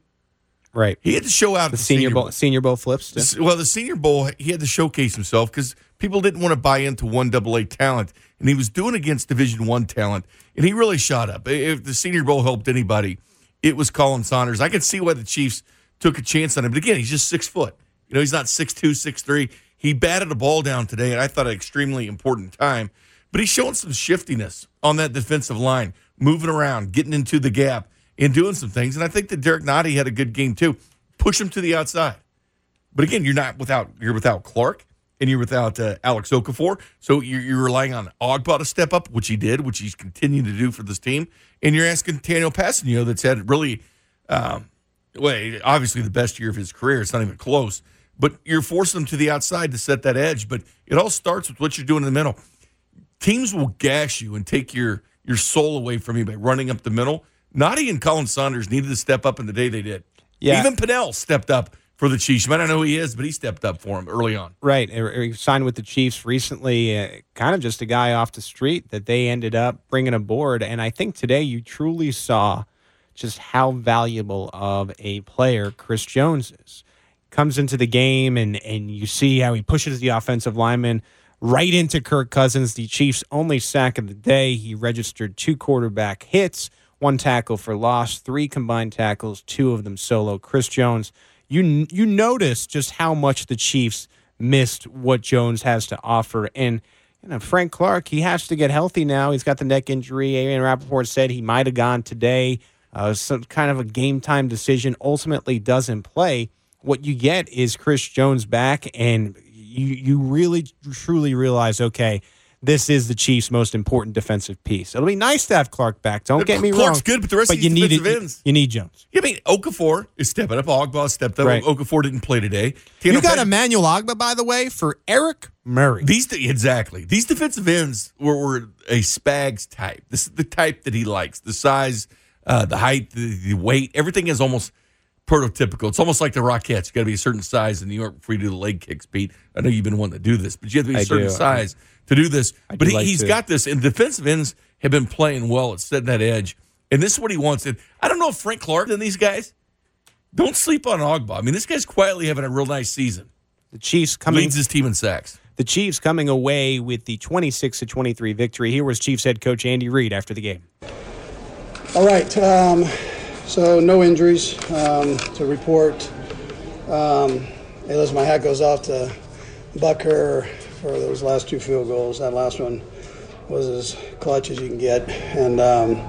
Right. He had to show out The at senior, Senior bowl, Bowl. senior bowl flips. too? Well, the Senior Bowl, he had to showcase himself because people didn't want to buy into one double A talent, and he was doing against Division One talent, and he really shot up. If the Senior Bowl helped anybody, it was Khalen Saunders. I could see why the Chiefs took a chance on him, but again, he's just six foot. You know, he's not six two, six three. He batted a ball down today, and I thought an extremely important time. But he's showing some shiftiness on that defensive line, moving around, getting into the gap, and doing some things. And I think that Derrick Nnadi had a good game too. Push him to the outside. But again, you're not without you're without Clark and you're without uh, Alex Okafor, so you're, you're relying on Ogbah to step up, which he did, which he's continuing to do for this team, and you're asking Tanoh Kpassagnon, that's had really, um, well, obviously the best year of his career. It's not even close, but you're forcing him to the outside to set that edge. But it all starts with what you're doing in the middle. Teams will gash you and take your your soul away from you by running up the middle. Nnadi and Khalen Saunders needed to step up in the day they did. Yeah. Even Pennel stepped up for the Chiefs. You might not know who he is, but he stepped up for him early on. Right. He he signed with the Chiefs recently, uh, kind of just a guy off the street that they ended up bringing aboard. And I think today you truly saw just how valuable of a player Chris Jones is. Comes into the game and, and you see how he pushes the offensive lineman right into Kirk Cousins, the Chiefs' only sack of the day. He registered two quarterback hits, one tackle for loss, three combined tackles, two of them solo. Chris Jones, you you notice just how much the Chiefs missed what Jones has to offer, and you know, Frank Clark, he has to get healthy now. He's got the neck injury. Aaron Rapoport said he might have gone today. Uh, some kind of a game time decision ultimately doesn't play. What you get is Chris Jones back, and you you really truly realize, okay, this is the Chiefs' most important defensive piece. It'll be nice to have Clark back. Don't get me Clark's wrong. Clark's good, but the rest of you need defensive it- ends- You need Jones. Yeah, I mean, Okafor is stepping up. Ogbah stepped up. Right. Okafor didn't play today. You got Pet- Emmanuel Ogbah, by the way, for Eric Murray. These exactly these defensive ends were, were a Spags type. This is the type that he likes. The size, uh, the height, the, the weight, everything is almost prototypical. It's almost like the Rockettes. You got to be a certain size in New York before you do the leg kicks, Pete. I know you've been wanting to do this, but you have to be a I certain do. size to do this. I but do he, like he's to. got this, and defensive ends have been playing well at setting that edge. And this is what he wants. And I don't know if Frank Clark and these guys don't sleep on Ogbah. I mean, this guy's quietly having a real nice season. The Chiefs coming Leads his team in sacks. the Chiefs coming away with the 26 to 23 victory. Here was Chiefs head coach Andy Reid after the game. All right. Um, so no injuries um, to report. Um, hey, listen, my hat goes off to Butker for those last two field goals. That last one was as clutch as you can get, and um,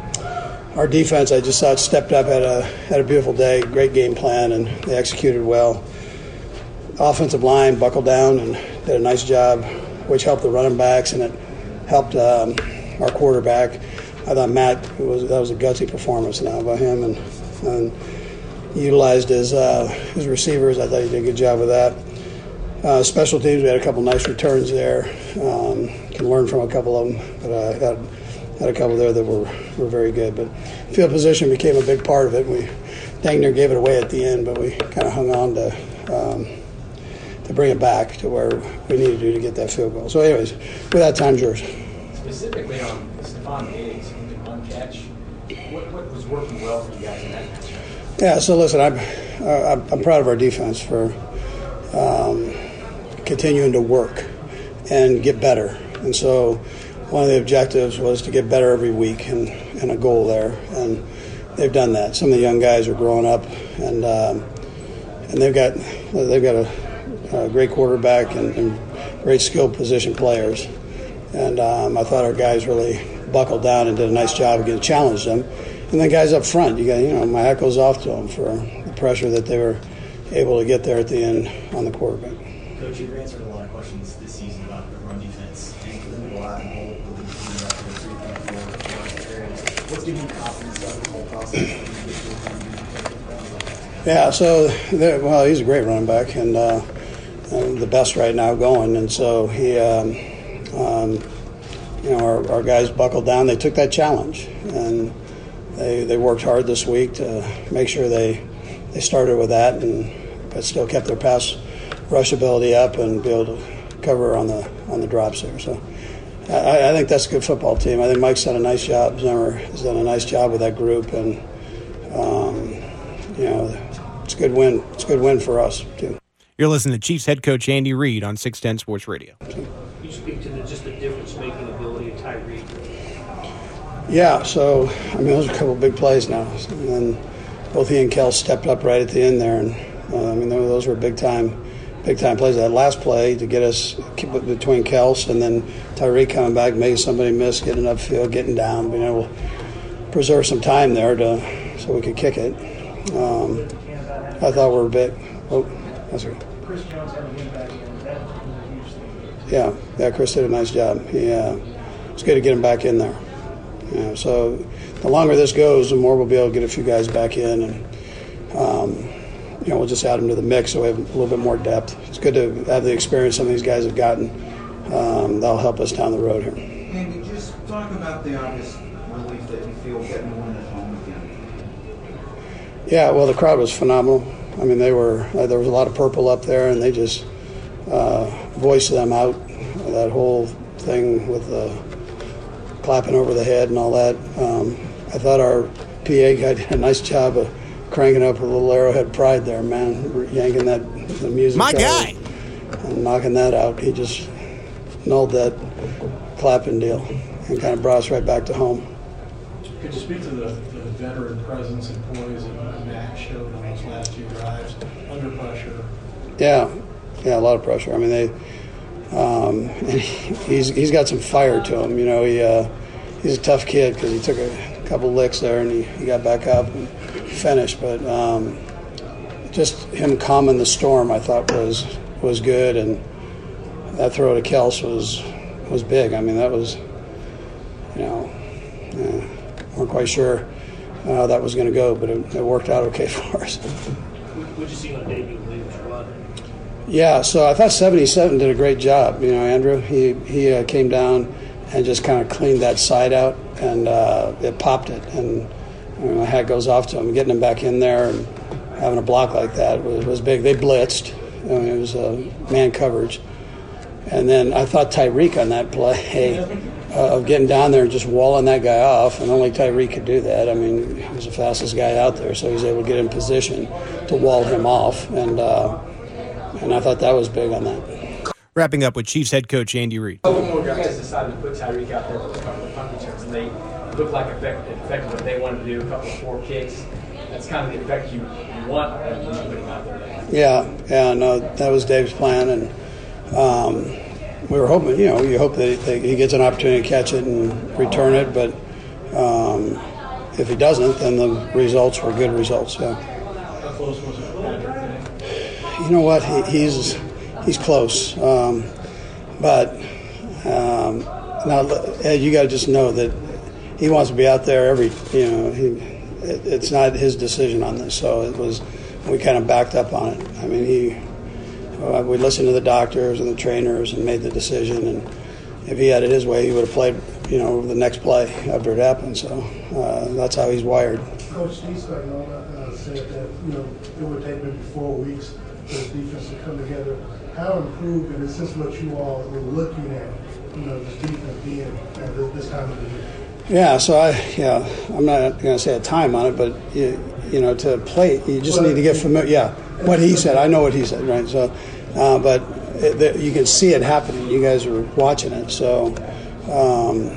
our defense, I just thought stepped up, had a had a beautiful day, great game plan, and they executed well. Offensive line buckled down and did a nice job, which helped the running backs and it helped um, our quarterback. I thought Matt was that was a gutsy performance now by him and, and utilized his uh, his receivers. I thought he did a good job with that. Uh, special teams, we had a couple nice returns there. Um, can learn from a couple of them, but I had, had a couple there that were, were very good. But field position became a big part of it. We dang near gave it away at the end, but we kind of hung on to um, to bring it back to where we needed to to get that field goal. So, anyways, with that, time's yours. Specifically on Stefon Diggs what, what was working well for you guys in that matchup? Yeah, so listen, I'm, uh, I'm proud of our defense for um, continuing to work and get better. And so one of the objectives was to get better every week and, and a goal there. And they've done that. Some of the young guys are growing up and um, and they've got they've got a, a great quarterback and, and great skilled position players. And um, I thought our guys really buckled down and did a nice job of getting challenged them. And then guys up front, you got you know my hat goes off to them for the pressure that they were able to get there at the end on the quarterback. Coach, you've answered a lot of questions this season about the run defense and the lot and hold with the team up to three point four yards per carry. What's giving you confidence about the whole process? Yeah, so well, he's a great running back and uh, uh, the best right now going. And so he, um, um, you know, our, our guys buckled down. They took that challenge and they they worked hard this week to make sure they they started with that and but still kept their pass rush ability up and be able to cover on the on the drops there. So. I, I think that's a good football team. I think Mike's done a nice job. Zimmer has done a nice job with that group, and um, you know, it's a good win. It's a good win for us too. You're listening to Chiefs head coach Andy Reid on 610 Sports Radio. You speak to the, just the difference-making ability of Tyreek. Yeah, so I mean, those are a couple big plays now, and then both he and Kel stepped up right at the end there, and uh, I mean, those were big time, big time plays. That last play to get us keep it between Kels and then Tyreek coming back, making somebody miss, getting upfield, getting down, being able to preserve some time there to so we could kick it. Um, I thought we were a bit. Oh, that's right. Chris Jones having him back in, that was a huge thing. Yeah, yeah, Chris did a nice job. He, uh, it's good to get him back in there. Yeah, so the longer this goes, the more we'll be able to get a few guys back in, and um, you know we'll just add them to the mix so we have a little bit more depth. It's good to have the experience some of these guys have gotten. Um, that'll help us down the road here. Andy, just talk about the obvious relief that you feel getting the win at home again. Yeah, well, the crowd was phenomenal. I mean, they were uh, there was a lot of purple up there, and they just uh, voiced them out. That whole thing with the clapping over the head and all that. Um, I thought our PA guy *laughs* did a nice job of cranking up a little Arrowhead pride there, man, yanking that the music. My guy. and knocking that out. He just nulled that clapping deal and kind of brought us right back to home. Could you speak to the, the veteran presence and poise that Matt showed on those last two drives under pressure? Yeah, yeah, a lot of pressure. I mean, they Um, and he, he's he's got some fire to him. You know, he uh, he's a tough kid because he took a couple licks there and he, he got back up and finished. But um, just him calming the storm, I thought was was good, and that throw to Kels was was big. I mean, that was you know uh, weren't quite sure how that was going to go, but it, it worked out okay *laughs* for us. What'd you see on run? Yeah, so I thought 77 did a great job. You know, Andrew, he he uh, came down and just kind of cleaned that side out, and uh, it popped it. And my hat goes off to him, getting him back in there and having a block like that was, was big. They blitzed. I mean, it was a man coverage. And then I thought Tyreek on that play uh, *laughs* of getting down there and just walling that guy off, and only Tyreek could do that. I mean, he was the fastest guy out there, so he was able to get in position to wall him off, and uh, and I thought that was big on that. Wrapping up with Chiefs head coach Andy Reid. You guys decided to put Tyreek out there for a couple of punt returns, and they looked like effect, effective what they wanted to do, a couple of four kicks. That's kind of the effect you want when you put out there. Yeah, yeah, no, that was Dave's plan, and um, we were hoping, you know, you hope that he, that he gets an opportunity to catch it and return it, but um, if he doesn't, then the results were good results. Yeah. How close was it for Patrick today? You know what? He, he's he's close, um, but um, now you got to just know that he wants to be out there every. You know, he, it, it's not his decision on this, so it was. We kind of backed up on it. I mean, he. Uh, we listened to the doctors and the trainers and made the decision. And if he had it his way, he would have played. You know, the next play after it happened. So uh, that's how he's wired. Coach Spagnuolo uh, said that, you know, it would take maybe four weeks for the defense to come together. How improved, and since what you all were looking at, you know, the defense being at this, this time of the year? Yeah, so I yeah, I'm not going to say a time on it, but you, you know, to play, you just need to get familiar. Yeah, what he said, I know what he said, right? So, uh, but it, you can see it happening. You guys are watching it, so um,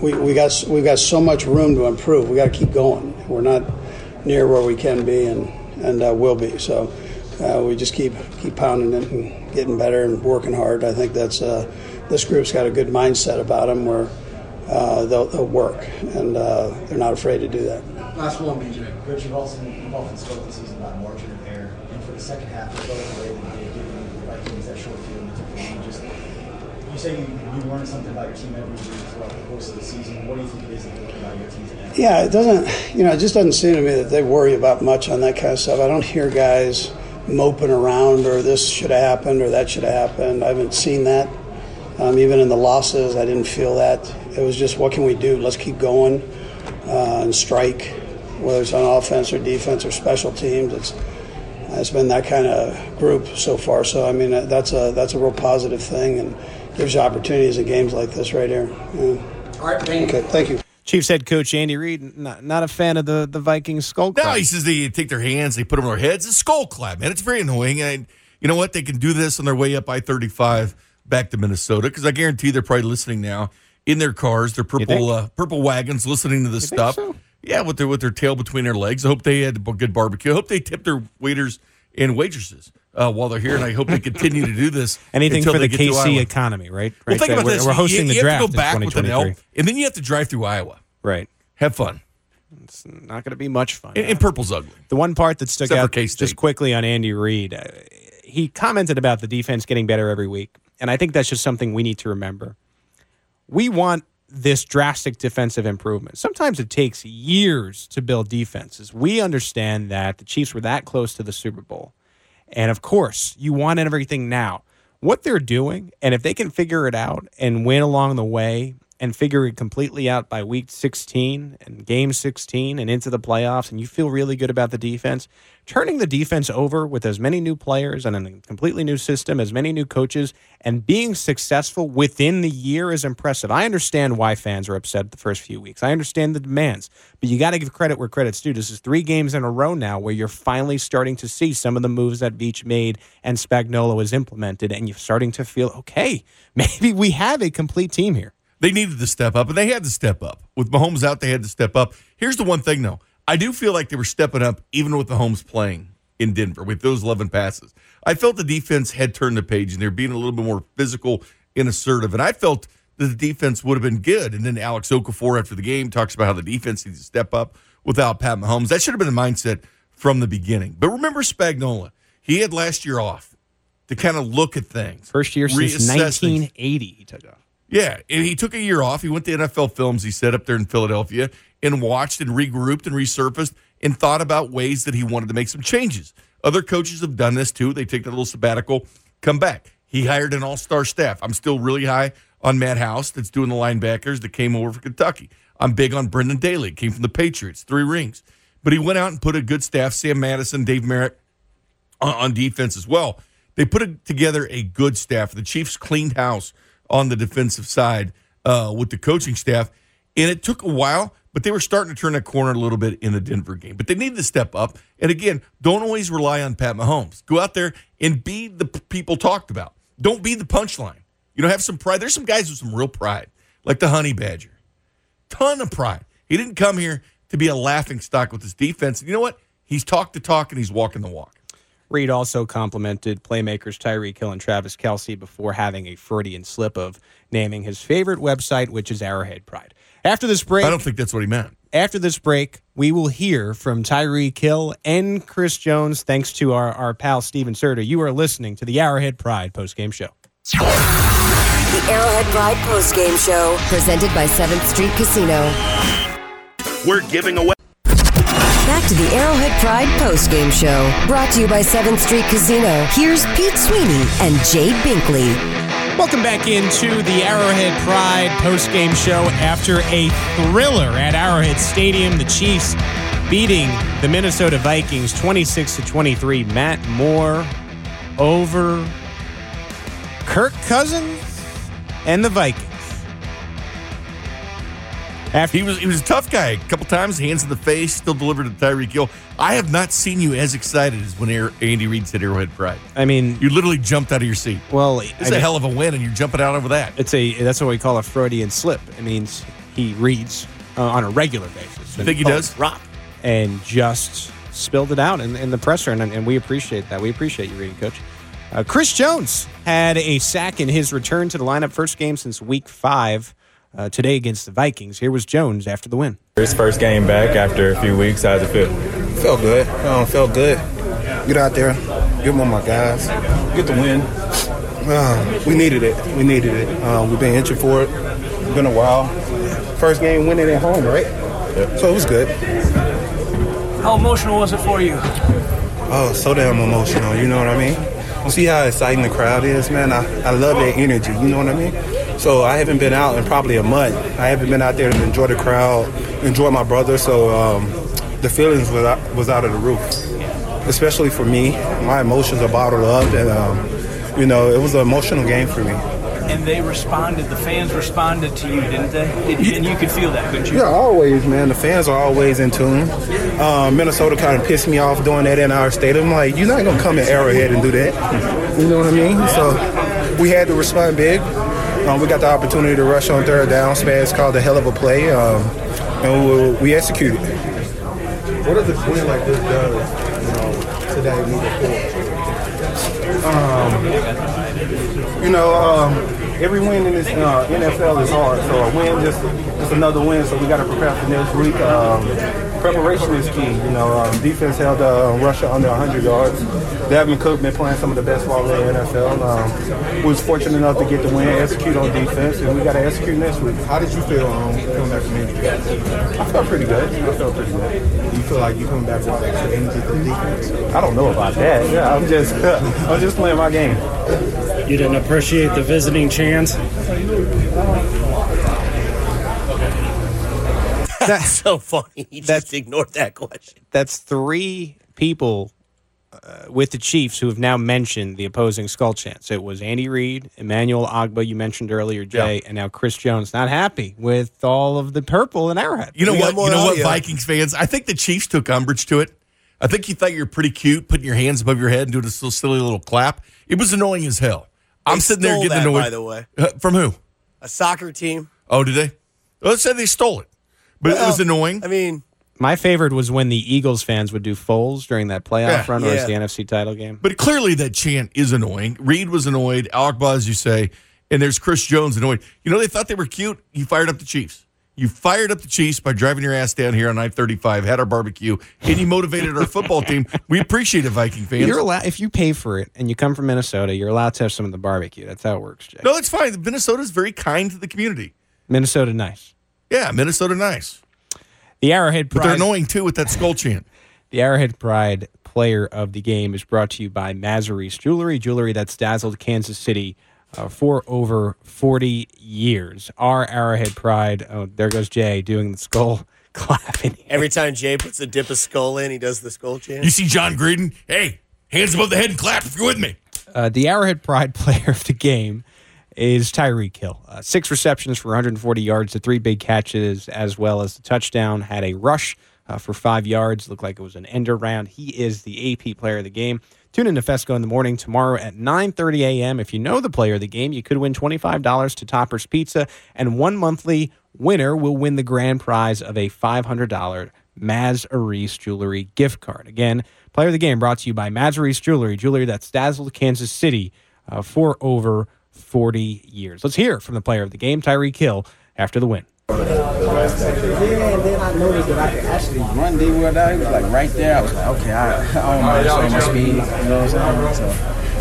we we got we got so much room to improve. We got to keep going. We're not near where we can be, and and uh, will be. So. Uh, we just keep keep pounding it and getting better and working hard. I think that's uh, this group's got a good mindset about them where uh, they'll, they'll work and uh, they're not afraid to do that. Last one, BJ. Coach, you've also you've often spoken this season about margin of error, and for the second half, it felt the way that they the Vikings that short field and. Just you say you, you learn something about your team every week throughout the course of the season. What do you think it is that you learn about your team today? Yeah, it doesn't. You know, it just doesn't seem to me that they worry about much on that kind of stuff. I don't hear guys moping around or this should have happened or that should have happened. I haven't seen that. Um, even in the losses, I didn't feel that. It was just what can we do? Let's keep going uh, and strike, whether it's on offense or defense or special teams. It's it's been that kind of group so far. So I mean, that's a that's a real positive thing and gives you opportunities in games like this right here. Yeah. All right, thank Okay, thank you. Chiefs head coach Andy Reid, not, not a fan of the, the Vikings skull No, clap. he says they take their hands, they put them on their heads. It's a skull clap, man. It's very annoying. And you know what? They can do this on their way up I 35 back to Minnesota because I guarantee they're probably listening now in their cars, their purple uh, purple wagons, listening to this think stuff. so? Yeah, with their with their tail between their legs. I hope they had a good barbecue. I hope they tipped their waiters and waitresses uh, while they're here, and I hope they continue to do this. *laughs* Anything until for the they get to Iowa. KC economy, right? Well, think about we're, this. We're hosting you, the you draft have to go back in with an 2023. L, and then you have to drive through Iowa. Right. Have fun. It's not going to be much fun. And, and purple's ugly. The one part that stuck Except out just quickly on Andy Reid, uh, he commented about the defense getting better every week, and I think that's just something we need to remember. We want this drastic defensive improvement. Sometimes it takes years to build defenses. We understand that the Chiefs were that close to the Super Bowl, and of course, you want everything now. What they're doing, and if they can figure it out and win along the way and figure it completely out by week 16 and game 16 and into the playoffs, and you feel really good about the defense, turning the defense over with as many new players and a completely new system, as many new coaches, and being successful within the year is impressive. I understand why fans are upset the first few weeks. I understand the demands, but you got to give credit where credit's due. This is three games in a row now where you're finally starting to see some of the moves that Veach made and Spagnuolo has implemented, and you're starting to feel, okay, *laughs* maybe we have a complete team here. They needed to step up, and they had to step up. With Mahomes out, they had to step up. Here's the one thing, though. I do feel like they were stepping up even with Mahomes playing in Denver with those 11 passes. I felt the defense had turned the page and they're being a little bit more physical and assertive. And I felt that the defense would have been good. And then Alex Okafor after the game talks about how the defense needs to step up without Pat Mahomes. That should have been the mindset from the beginning. But remember Spagnuolo. He had last year off to kind of look at things. First year since reassess things. 1980, he took off. Yeah, and he took a year off. He went to NFL Films. He set up there in Philadelphia and watched and regrouped and resurfaced and thought about ways that he wanted to make some changes. Other coaches have done this too. They take a little sabbatical, come back. He hired an all-star staff. I'm still really high on Matt House that's doing the linebackers that came over from Kentucky. I'm big on Brendan Daly. Came from the Patriots, three rings. But he went out and put a good staff, Sam Madison, Dave Merritt on, defense as well. They put together a good staff. The Chiefs cleaned house on the defensive side uh, with the coaching staff. And it took a while, but they were starting to turn that corner a little bit in the Denver game. But they needed to step up. And again, don't always rely on Pat Mahomes. Go out there and be the people talked about. Don't be the punchline. You know, have some pride. There's some guys with some real pride, like the Honey Badger. Ton of pride. He didn't come here to be a laughing stock with his defense. And you know what? He's talked the talk and he's walking the walk. Reid also complimented playmakers Tyreek Hill and Travis Kelce before having a Freudian slip of naming his favorite website, which is Arrowhead Pride. After this break, I don't think that's what he meant. After this break, we will hear from Tyreek Hill and Chris Jones, thanks to our, our pal Steven Serta. You are listening to the Arrowhead Pride postgame show. The Arrowhead Pride postgame show, presented by 7th Street Casino. We're giving away. Back to the Arrowhead Pride postgame show, brought to you by 7th Street Casino. Here's Pete Sweeney and Jay Binkley. Welcome back into the Arrowhead Pride postgame show after a thriller at Arrowhead Stadium. The Chiefs beating the Minnesota Vikings 26 to 23. Matt Moore over Kirk Cousins and the Vikings. After he was he was a tough guy. A couple times, hands in the face, still delivered to Tyreek Hill. I have not seen you as excited as when Andy Reid said Arrowhead Pride. I mean, you literally jumped out of your seat. Well, it's I a mean- hell of a win, and you're jumping out over that. It's a that's what we call a Freudian slip. It means he reads uh, on a regular basis. You think he Oh, does? Rock. and just spilled it out in, in the presser, and, and we appreciate that. We appreciate you reading, Coach. Uh, Chris Jones had a sack in his return to the lineup, first game since Week Five. Uh, today against the Vikings. Here was Jones after the win. His first game back after a few weeks. How's it feel? Felt good. Um, felt good. Get out there, give them my guys, get the win. Uh, we needed it. We needed it. Uh, we've been itching for it. It's been a while. First game winning at home, right? So it was good. How emotional was it for you? Oh, so damn emotional. You know what I mean? See how exciting the crowd is, man. I, I love that energy. You know what I mean? So I haven't been out in probably a month. I haven't been out there to enjoy the crowd, enjoy my brother. So um, the feelings was out, was out of the roof. Especially for me, my emotions are bottled up, and um, you know it was an emotional game for me. And they responded. The fans responded to you, didn't they? Did you, and you could feel that, couldn't you? Yeah, always, man. The fans are always in tune. Uh, Minnesota kind of pissed me off doing that in our stadium. Like, you're not gonna come in Arrowhead and do that. You know what I mean? So we had to respond big. Um, we got the opportunity to rush on third down. Spags called a hell of a play, um, and we, we executed. What does a win like this do, you know, today moving forward? Um, you know, um, every win in this uh, NFL is hard. So a win just just another win. So we got to prepare for next week. Um, preparation is key. You know, um, defense held uh, Russia under 100 yards. Dalvin Cook been playing some of the best ball in the NFL. Um, we was fortunate enough to get the win, execute on defense, and we got to execute next week. How did you feel um, coming back from injury? I felt pretty good. I felt pretty good. Do you feel like you coming back with extra energy from defense? I don't know about that. Yeah, I'm just *laughs* I'm just playing my game. You didn't appreciate the visiting chants? That's so funny. He just ignored that question. That's three people uh, with the Chiefs who have now mentioned the opposing skull chants. It was Andy Reid, Emmanuel Ogbah, you mentioned earlier, Jay, and now Chris Jones. Not happy with all of the purple and Arrowhead. You know We what? more You know what, audio. Vikings fans? I think the Chiefs took umbrage to it. I think you thought you were pretty cute, putting your hands above your head and doing this little silly little clap. It was annoying as hell. I'm They sitting there getting that, annoyed. by the way. Uh, from who? A soccer team. Oh, did they? Well, let's say they stole it, but it was annoying. I mean, My favorite was when the Eagles fans would do Foles during that playoff Yeah, run, or yeah. the NFC title game. But clearly that chant is annoying. Reid was annoyed. Alakba, as you say, and there's Chris Jones annoyed. You know, they thought they were cute. You fired up the Chiefs. You fired up the Chiefs by driving your ass down here on I-35, had our barbecue, and you motivated our football team. We appreciate it, Viking fans. You're allowed if you pay for it and you come from Minnesota, you're allowed to have some of the barbecue. That's how it works, Jay. no, that's fine. Minnesota's very kind to the community. Minnesota, nice. Yeah, Minnesota, nice. The Arrowhead But they're annoying too with that skull chant. *laughs* The Arrowhead Pride player of the game is brought to you by Mazzarese Jewelry, jewelry that's dazzled Kansas City uh, for over 40 years. Our Arrowhead Pride, oh, there goes Jay doing the skull *laughs* clapping. Every time Jay puts a dip of skull in, he does the skull chant. You see Jon Gruden? Hey, hands above the head and clap if you're with me. Uh, the Arrowhead Pride *laughs* player of the game is Tyreek Hill. Uh, six receptions for 140 yards, the three big catches, as well as the touchdown. Had a rush uh, for five yards. Looked like it was an end around. He is the AP player of the game. Tune in to Fescoe in the morning tomorrow at 9:30 a.m. If you know the player of the game, you could win $25 to Toppers Pizza, and one monthly winner will win the grand prize of a $500 Mazzarese Jewelry gift card. Again, player of the game brought to you by Mazzarese Jewelry, jewelry that's dazzled Kansas City uh, for over 40 years. Let's hear from the player of the game, Tyreek Hill, after the win. Yeah, and then I noticed that I could actually run D Ward out. He was like right there. I was like, okay, I, I don't mind showing my speed. You know what I'm saying?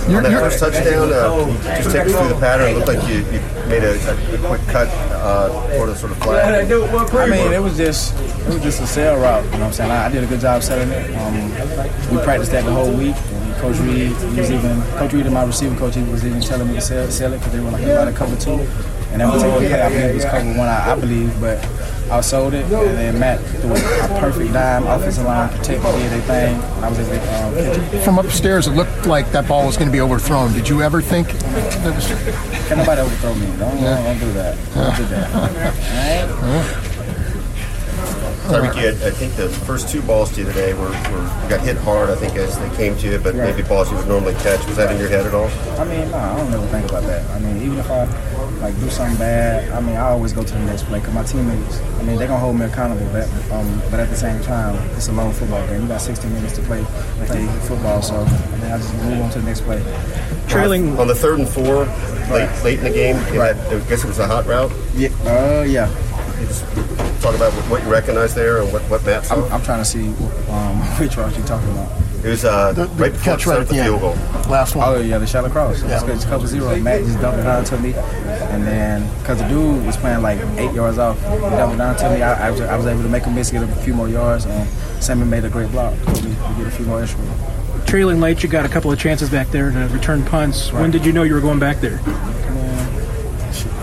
So, On that first touchdown, uh, just take us through the pattern. It looked like you, you made a, a quick cut uh, for the sort of flag. I mean, it was just it was just a sail route. You know what I'm saying? I, I did a good job selling it. Um, we practiced that the whole week. Coach Reid, was even Coach Reid and my receiver coach, was even telling me to sell, sell it because they were like a lot of cover two. And that particular play, I believe was cover one, I, I believe, but I sold it. And then Matt threw a perfect dime, offensive line protected, did their thing. I was able to um, catch it. From upstairs, it looked like that ball was going to be overthrown. Did you ever think that was... Can nobody overthrow me? Don't, don't, don't do that. Don't do that. *laughs* All right? Tyreek, you had, I think the first two balls to you today were, were got hit hard, I think, as they came to you, but Right. maybe balls you would normally catch. Was that in your head at all? I mean, no, I don't never think about that. I mean, even if I like do something bad, I mean, I always go to the next play because my teammates, I mean, they're gonna hold me accountable. But, um, but at the same time, it's a long football game. You got 60 minutes to play play football, so I mean, I just move on to the next play. Trailing on the third and four, late, late in the game. You had, I guess it was a hot route. Yeah. Uh, yeah. Talk about what you recognize there and what, what Matt saw. I'm, I'm trying to see um, *laughs* which route you're talking about. It was uh, right before catch the right start at the the field goal. Last one. Oh yeah, the shallow cross. It's good. It's couple zero. Matt just dumped it down to me, and then because the dude was playing like eight yards off, he dumped it down to me. I, I, was, I was able to make a miss, get a few more yards, and Sammy made a great block for me to get a few more extra. Trailing late, you got a couple of chances back there to return punts. When did you know you were going back there?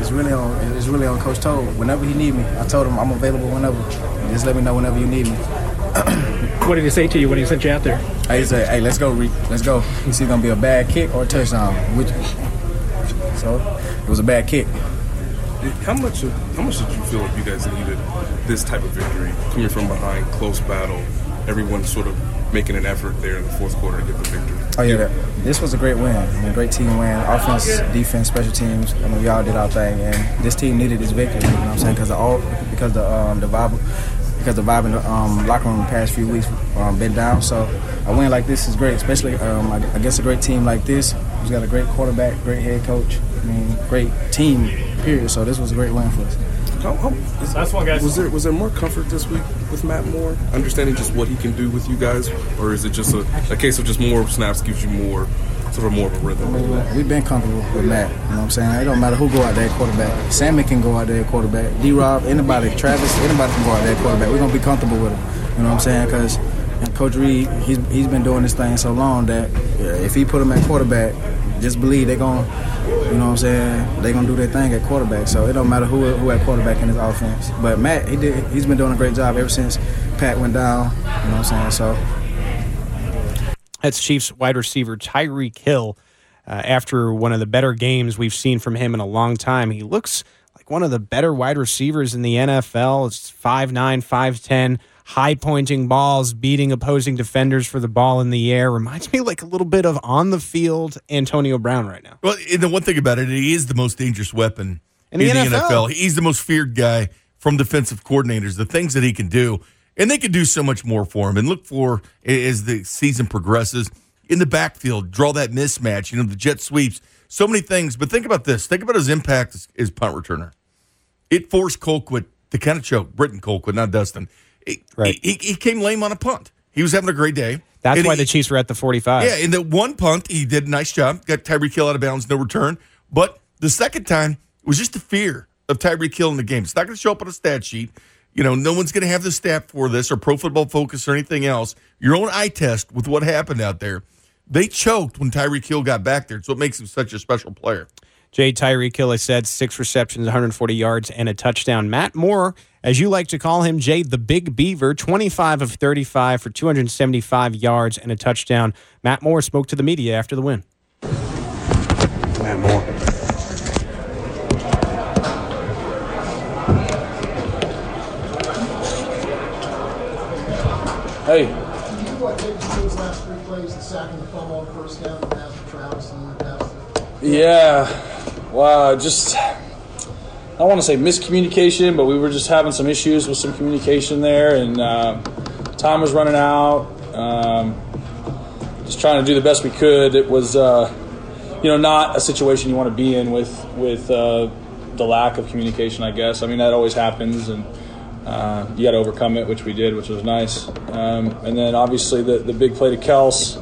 It's really on. It's really on Coach Toub. Whenever he need me, I told him I'm available whenever. Just let me know whenever you need me. *clears throat* What did he say to you when he sent you out there? He said, "Hey, let's go, Reed. Let's go. It's either gonna be a bad kick or a touchdown." Which, so it was a bad kick. How much? Of, how much did you feel like you guys needed this type of victory, coming from behind, close battle, everyone sort of making an effort there in the fourth quarter to get the victory? Oh yeah, this was a great win. Mean, great team win. Offense, defense, special teams. I mean, we all did our thing, and this team needed this victory. You know what I'm saying? Because the all because the um, the vibe because the vibe in the um, locker room the past few weeks um, been down. So a win like this is great, especially um, against a great team like this. Who's got a great quarterback, great head coach. I mean, great team. Period. So this was a great win for us. How, how, is, Last one, guys. Was there was there more comfort this week with Matt Moore, understanding just what he can do with you guys, or is it just a, a case of just more snaps gives you more, sort of more of a rhythm? We've been comfortable with Matt. You know what I'm saying? It don't matter who go out there quarterback. Sammy can go out there quarterback. D Rob, anybody, Travis, anybody can go out there quarterback. We're gonna be comfortable with him. You know what I'm saying? Because Coach Reid, he's he's been doing this thing so long that yeah, if he put him at quarterback, just believe they're gonna, you know what I'm saying? They're gonna do their thing at quarterback. So it don't matter who who at quarterback in his offense. But Matt, he did. He's been doing a great job ever since Pat went down. You know what I'm saying? So. That's Chiefs wide receiver Tyreek Hill. Uh, after one of the better games we've seen from him in a long time, he looks like one of the better wide receivers in the NFL. It's 5'9, 5'10, high pointing balls, beating opposing defenders for the ball in the air. Reminds me like a little bit of on the field Antonio Brown right now. Well, and the one thing about it, he is the most dangerous weapon In the NFL. He's the most feared guy from defensive coordinators. The things that he can do, And they can do so much more for him. And look for as the season progresses in the backfield, draw that mismatch. You know, the jet sweeps, so many things. But think about this. Think about his impact as, as punt returner. It forced Colquitt to kind of choke. Britton Colquitt, not Dustin. He, Right. He, he came lame on a punt. He was having a great day. That's And why he- the Chiefs were at the 45. yeah, in the one punt, he did a nice job. Got Tyreek Hill out of bounds, no return. But the second time it was just the fear of Tyreek Hill in the game. It's not going to show up on a stat sheet. You know, no one's going to have the stat for this or Pro Football Focus or anything else. Your own eye test with what happened out there. They choked when Tyreek Hill got back there. So it makes him such a special player. Jay Tyreek Hill has said six receptions, 140 yards, and a touchdown. Matt Moore, as you like to call him, Jay the Big Beaver, 25 of 35 for 275 yards and a touchdown. Matt Moore spoke to the media after the win. Matt Moore. Hey, Did you what, take those last three plays, the sack and the fumble on first down, the pass to Travis, and the pass to yeah, wow, just I don't want to say miscommunication, but we were just having some issues with some communication there, and uh, time was running out. Um, just trying to do the best we could. It was, uh, you know, not a situation you want to be in with with uh, the lack of communication. I guess. I mean, that always happens, and uh, you got to overcome it, which we did, which was nice. Um, and then obviously the the big play to Kels.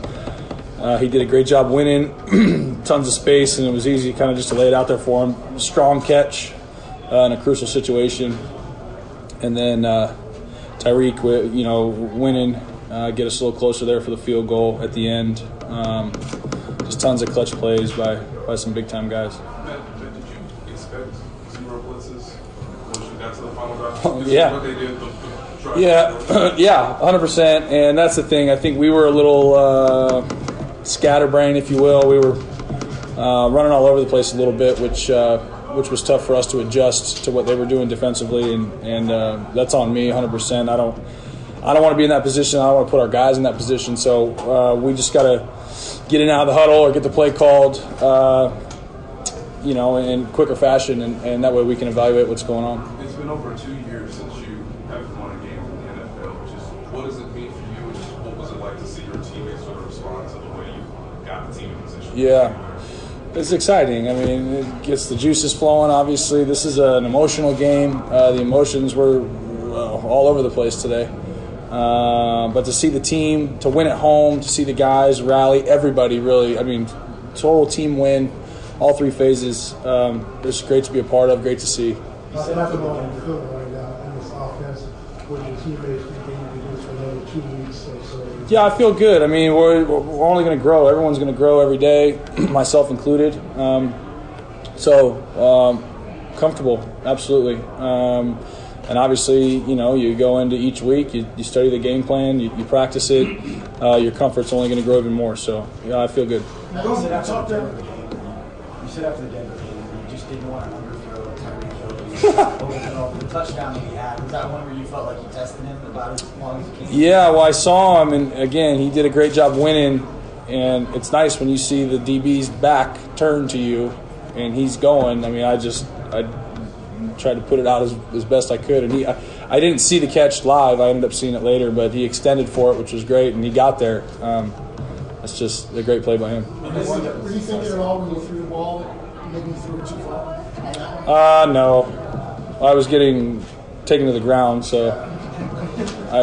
Uh, he did a great job winning, *clears throat* tons of space, and it was easy kind of just to lay it out there for him. Strong catch uh, in a crucial situation, and then uh, Tyreek, you know, winning, uh, get us a little closer there for the field goal at the end. Um, just tons of clutch plays by by some big time guys. Matt, Matt, did you expect zero blitzes *laughs* once you got to the final drive? This is yeah. What did, the, the Yeah, *clears throat* yeah, hundred percent. And that's the thing. I think we were a little uh, scatterbrained, if you will. We were uh, running all over the place a little bit, which uh, which was tough for us to adjust to what they were doing defensively, and and uh, that's on me, hundred percent. I don't. I don't want to be in that position. I don't want to put our guys in that position. So uh, we just got to get in out of the huddle or get the play called, uh, you know, in quicker fashion, and, and that way we can evaluate what's going on. It's been over two years since you haven't won a game in the NFL. Just what does it mean for you? and Just what was it like to see your teammates sort of respond to the way you got the team in position? Yeah. It's exciting. I mean, it gets the juices flowing. Obviously, this is an emotional game. Uh, the emotions were uh, all over the place today. Uh, but to see the team, to win at home, to see the guys rally, everybody really, I mean, total team win, all three phases. Um, it's great to be a part of, great to see. You two weeks or so? Yeah, I feel good. I mean, we're, we're only going to grow. Everyone's going to grow every day, *clears throat* myself included. Um, so um, comfortable, absolutely. Um, and obviously, you know, you go into each week, you, you study the game plan, you, you practice it. Uh, your comfort's only going to grow even more. So yeah, I feel good. You said after the Denver game, you said after the Denver game, you just didn't want to underthrow Tyreek Hill. *laughs* You know, the touchdown that he had, was that one where you felt like you tested him about as long as you can? Yeah, well, I saw him, and again, he did a great job winning. And it's nice when you see the DB's back turn to you, and he's going. I mean, I just I tried to put it out as, as best I could, and he I, I didn't see the catch live. I ended up seeing it later, but he extended for it, which was great, and he got there. Um, that's just a great play by him. Were you thinking at all when you threw the ball maybe threw it too far on that one? Uh, no. I was getting taken to the ground, so I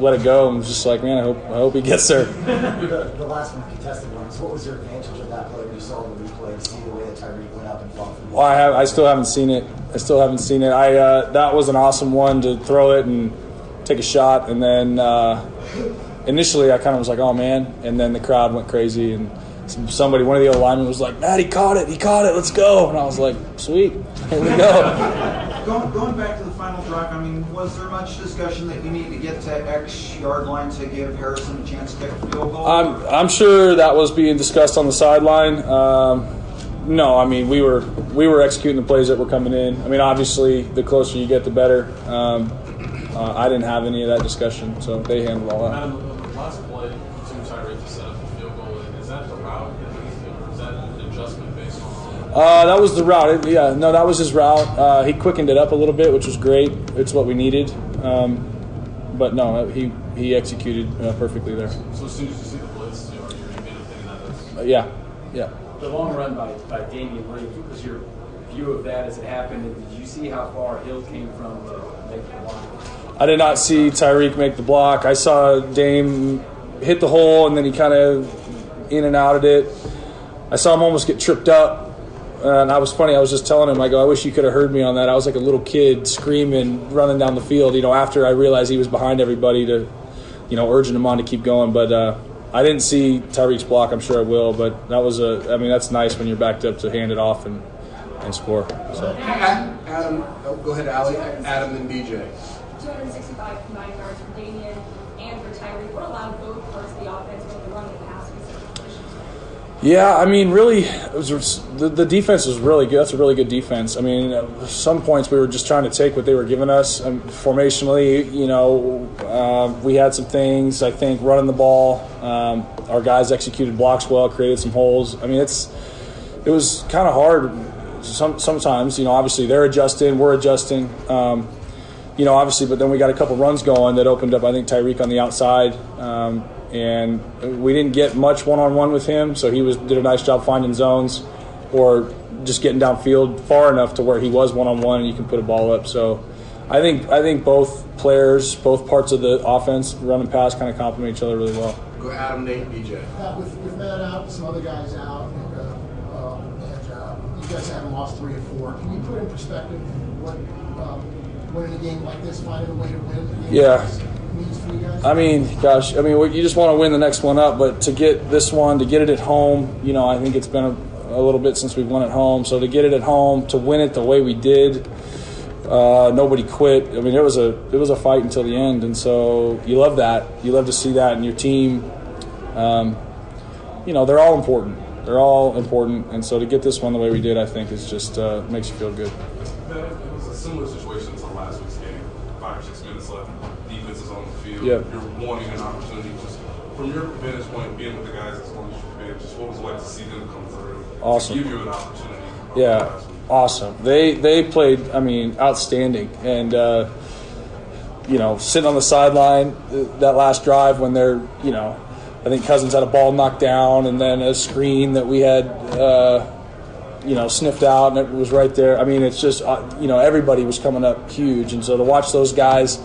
let it go I'm just like, man, I hope I hope he gets there. the, *laughs* the last one, contested ones, what was your advantage of that play when you saw the replay and see the way that Tyreek went up and fought for Well, I have. I still haven't seen it. I still haven't seen it. I uh, that was an awesome one to throw it and take a shot, and then uh, initially I kind of was like, oh man, and then the crowd went crazy, and somebody, one of the other linemen, was like, Matt, he caught it, he caught it, let's go, and I was like, sweet, here we go. *laughs* Going, going back to the final drive, I mean, was there much discussion that you need to get to X yard line to give Harrison a chance to kick a field goal? I'm I'm sure that was being discussed on the sideline. Um, no, I mean we were we were executing the plays that were coming in. I mean, obviously, the closer you get, the better. Um, uh, I didn't have any of that discussion, so they handled all that. Adam, the last play, to Tyreek to set up the field goal, is that the route that he's doing, or is that an adjustment based on? Uh, that was the route. It- yeah, no, that was his route. Uh, he quickened it up a little bit, which was great. It's what we needed. Um, but no, he he executed uh, perfectly there. So as soon as you see the blitz, you know, are you in opinion that Uh, yeah, yeah. The long run by, by Damien Williams, what was your view of that as it happened? And did you see how far Hill came from to make the block? I did not see Tyreek make the block. I saw Dame hit the hole and then he kind of in and out of it. I saw him almost get tripped up. And I was funny. I was just telling him, I go, I wish you could have heard me on that. I was like a little kid screaming, running down the field. You know, after I realized he was behind everybody to, you know, urging him on to keep going. But uh, I didn't see Tyreek's block. I'm sure I will. But that was a. I mean, that's nice when you're backed up to hand it off and and score. So. Adam, oh, go ahead, Ali. Adam and DJ. 265 combined yards for Damien and for Tyreek. What allowed both parts of the offense, both the run and the pass, to be so efficient? Yeah, I mean, really, it was, the, the defense was really good. That's a really good defense. I mean, at some points we were just trying to take what they were giving us. Um, formationally, you know, um, we had some things. I think running the ball, um, our guys executed blocks well, created some holes. I mean, it's it was kind of hard. Some sometimes, you know, obviously they're adjusting, we're adjusting. Um, you know, obviously, but then we got a couple runs going that opened up. I think Tyreek on the outside, um, and we didn't get much one on one with him, so he was did a nice job finding zones or just getting downfield far enough to where he was one on one and you can put a ball up. So, I think I think both players, both parts of the offense, run and pass, kind of complement each other really well. Go Adam, Nate, DJ. Uh, with, with Matt out, and some other guys out, and, uh, uh, and uh, you guys haven't lost three or four. Can you put in perspective what um, winning a game like this, finding a way to win? a game Yeah. like this means for you guys? I mean, gosh, I mean, you just want to win the next one up, but to get this one, to get it at home, you know, I think it's been a, a little bit since we've won at home. So to get it at home, to win it the way we did, uh, nobody quit. I mean, it was a it was a fight until the end, and so you love that. You love to see that in your team. Um, you know, they're all important. They're all important, and so to get this one the way we did, I think is just uh, makes you feel good. Matt, it was a similar situation to last week's game. Five or six minutes left. Defense field. Yep. You're wanting an opportunity. Just from your vantage point, being with the guys as long as you've been, just what was it like to see them come through? Awesome. Give you an opportunity. Yeah, awesome. They they played. I mean, outstanding. And uh, you know, sitting on the sideline uh, that last drive when they're you know, I think Cousins had a ball knocked down and then a screen that we had. Uh, you know, sniffed out, and it was right there. I mean, it's just uh, you know everybody was coming up huge, and so to watch those guys,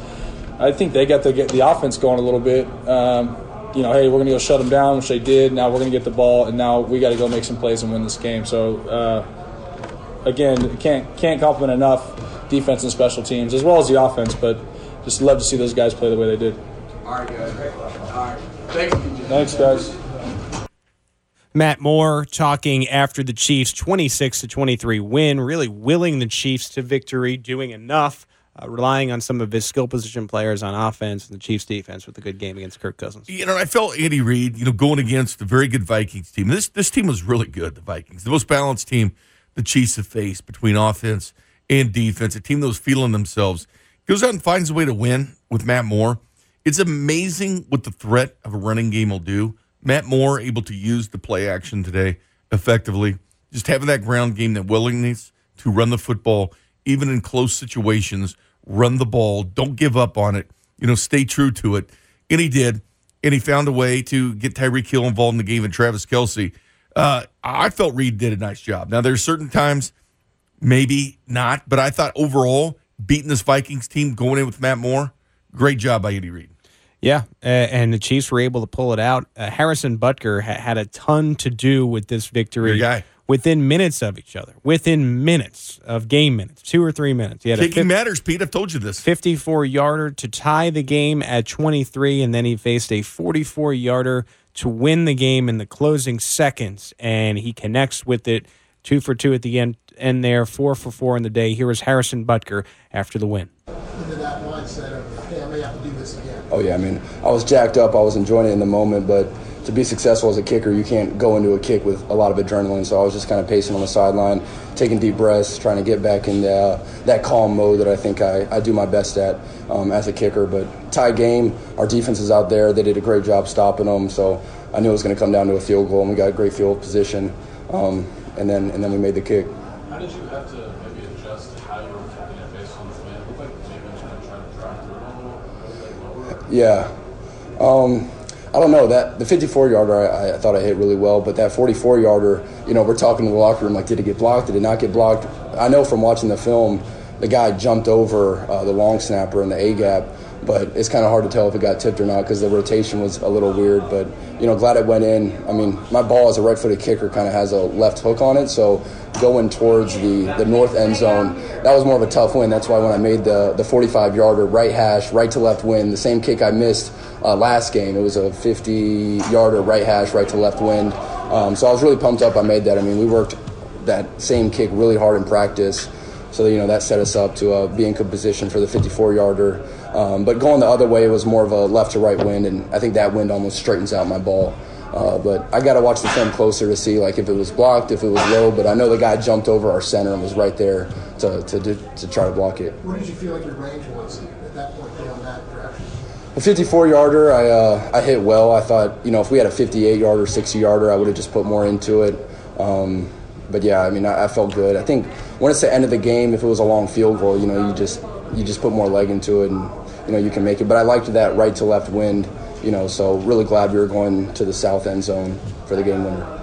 I think they got the get the offense going a little bit. Um, you know, hey, we're going to go shut them down, which they did. Now we're going to get the ball, and now we got to go make some plays and win this game. So, uh, again, can't can't compliment enough defense and special teams as well as the offense, but just love to see those guys play the way they did. All right, guys. All right. Thanks, DJ. Thanks, guys. Matt Moore talking after the Chiefs' 26 to 23 win, really willing the Chiefs to victory, doing enough, uh, relying on some of his skill position players on offense and the Chiefs' defense with a good game against Kirk Cousins. You know, I felt Andy Reid, you know, going against a very good Vikings team. This this team was really good, the Vikings. The most balanced team the Chiefs have faced between offense and defense. A team that was feeling themselves. Goes out and finds a way to win with Matt Moore. It's amazing what the threat of a running game will do. Matt Moore able to use the play action today effectively. Just having that ground game, that willingness to run the football, even in close situations, run the ball, don't give up on it, you know, stay true to it. And he did. And he found a way to get Tyreek Hill involved in the game and Travis Kelce. Uh, I felt Reid did a nice job. Now, there's certain times, maybe not, but I thought overall, beating this Vikings team, going in with Matt Moore, great job by Andy Reid. Yeah, and the Chiefs were able to pull it out. Uh, Harrison Butker ha- had a ton to do with this victory. Your guy. Within minutes of each other, within minutes of game minutes, two or three minutes. He had a Kicking matters, Pete. I've told you this. 54 yarder to tie the game at 23, and then he faced a 44 yarder to win the game in the closing seconds, and he connects with it. Two for two at the end, end there, four for four in the day. Here is Harrison Butker after the win. Into that mindset of, hey, I may have to do this again. Oh yeah, I mean, I was jacked up. I was enjoying it in the moment, but to be successful as a kicker, you can't go into a kick with a lot of adrenaline. So I was just kind of pacing on the sideline, taking deep breaths, trying to get back in the, uh, that calm mode that I think I, I do my best at um, as a kicker. But tie game, our defense is out there. They did a great job stopping them. So I knew it was going to come down to a field goal, and we got a great field position. Um, and then and then we made the kick. How did you have to maybe adjust how you were kicking it based on the man? It looked like was kind of trying to drive through it a little. Yeah. Um, I don't know that the 54 yarder I, I thought I hit really well, but that 44 yarder, you know, we're talking to the locker room like, did it get blocked? Did it not get blocked? I know from watching the film, the guy jumped over uh, the long snapper in the A gap, but it's kind of hard to tell if it got tipped or not because the rotation was a little weird. But you know, glad it went in. I mean, my ball as a right-footed kicker kind of has a left hook on it, so going towards the the north end zone, that was more of a tough win. That's why when I made the the 45 yarder right hash, right to left win, the same kick I missed uh, last game, it was a 50 yarder right hash, right to left wind. Um, so I was really pumped up. I made that. I mean, we worked that same kick really hard in practice. So you know that set us up to uh, be in good position for the 54 yarder. Um, but going the other way it was more of a left to right wind, and I think that wind almost straightens out my ball. Uh, but I got to watch the film closer to see like if it was blocked, if it was low. But I know the guy jumped over our center and was right there to to, to, to try to block it. What did you feel like your range was at that point down that direction? A 54 yarder, I uh, I hit well. I thought you know if we had a 58 yarder, 60 yarder, I would have just put more into it. Um, but yeah, I mean I, I felt good. I think when it's the end of the game, if it was a long field goal, you know you just you just put more leg into it and you know you can make it. But I liked that right to left wind. You know, so really glad we were going to the south end zone for the game winner.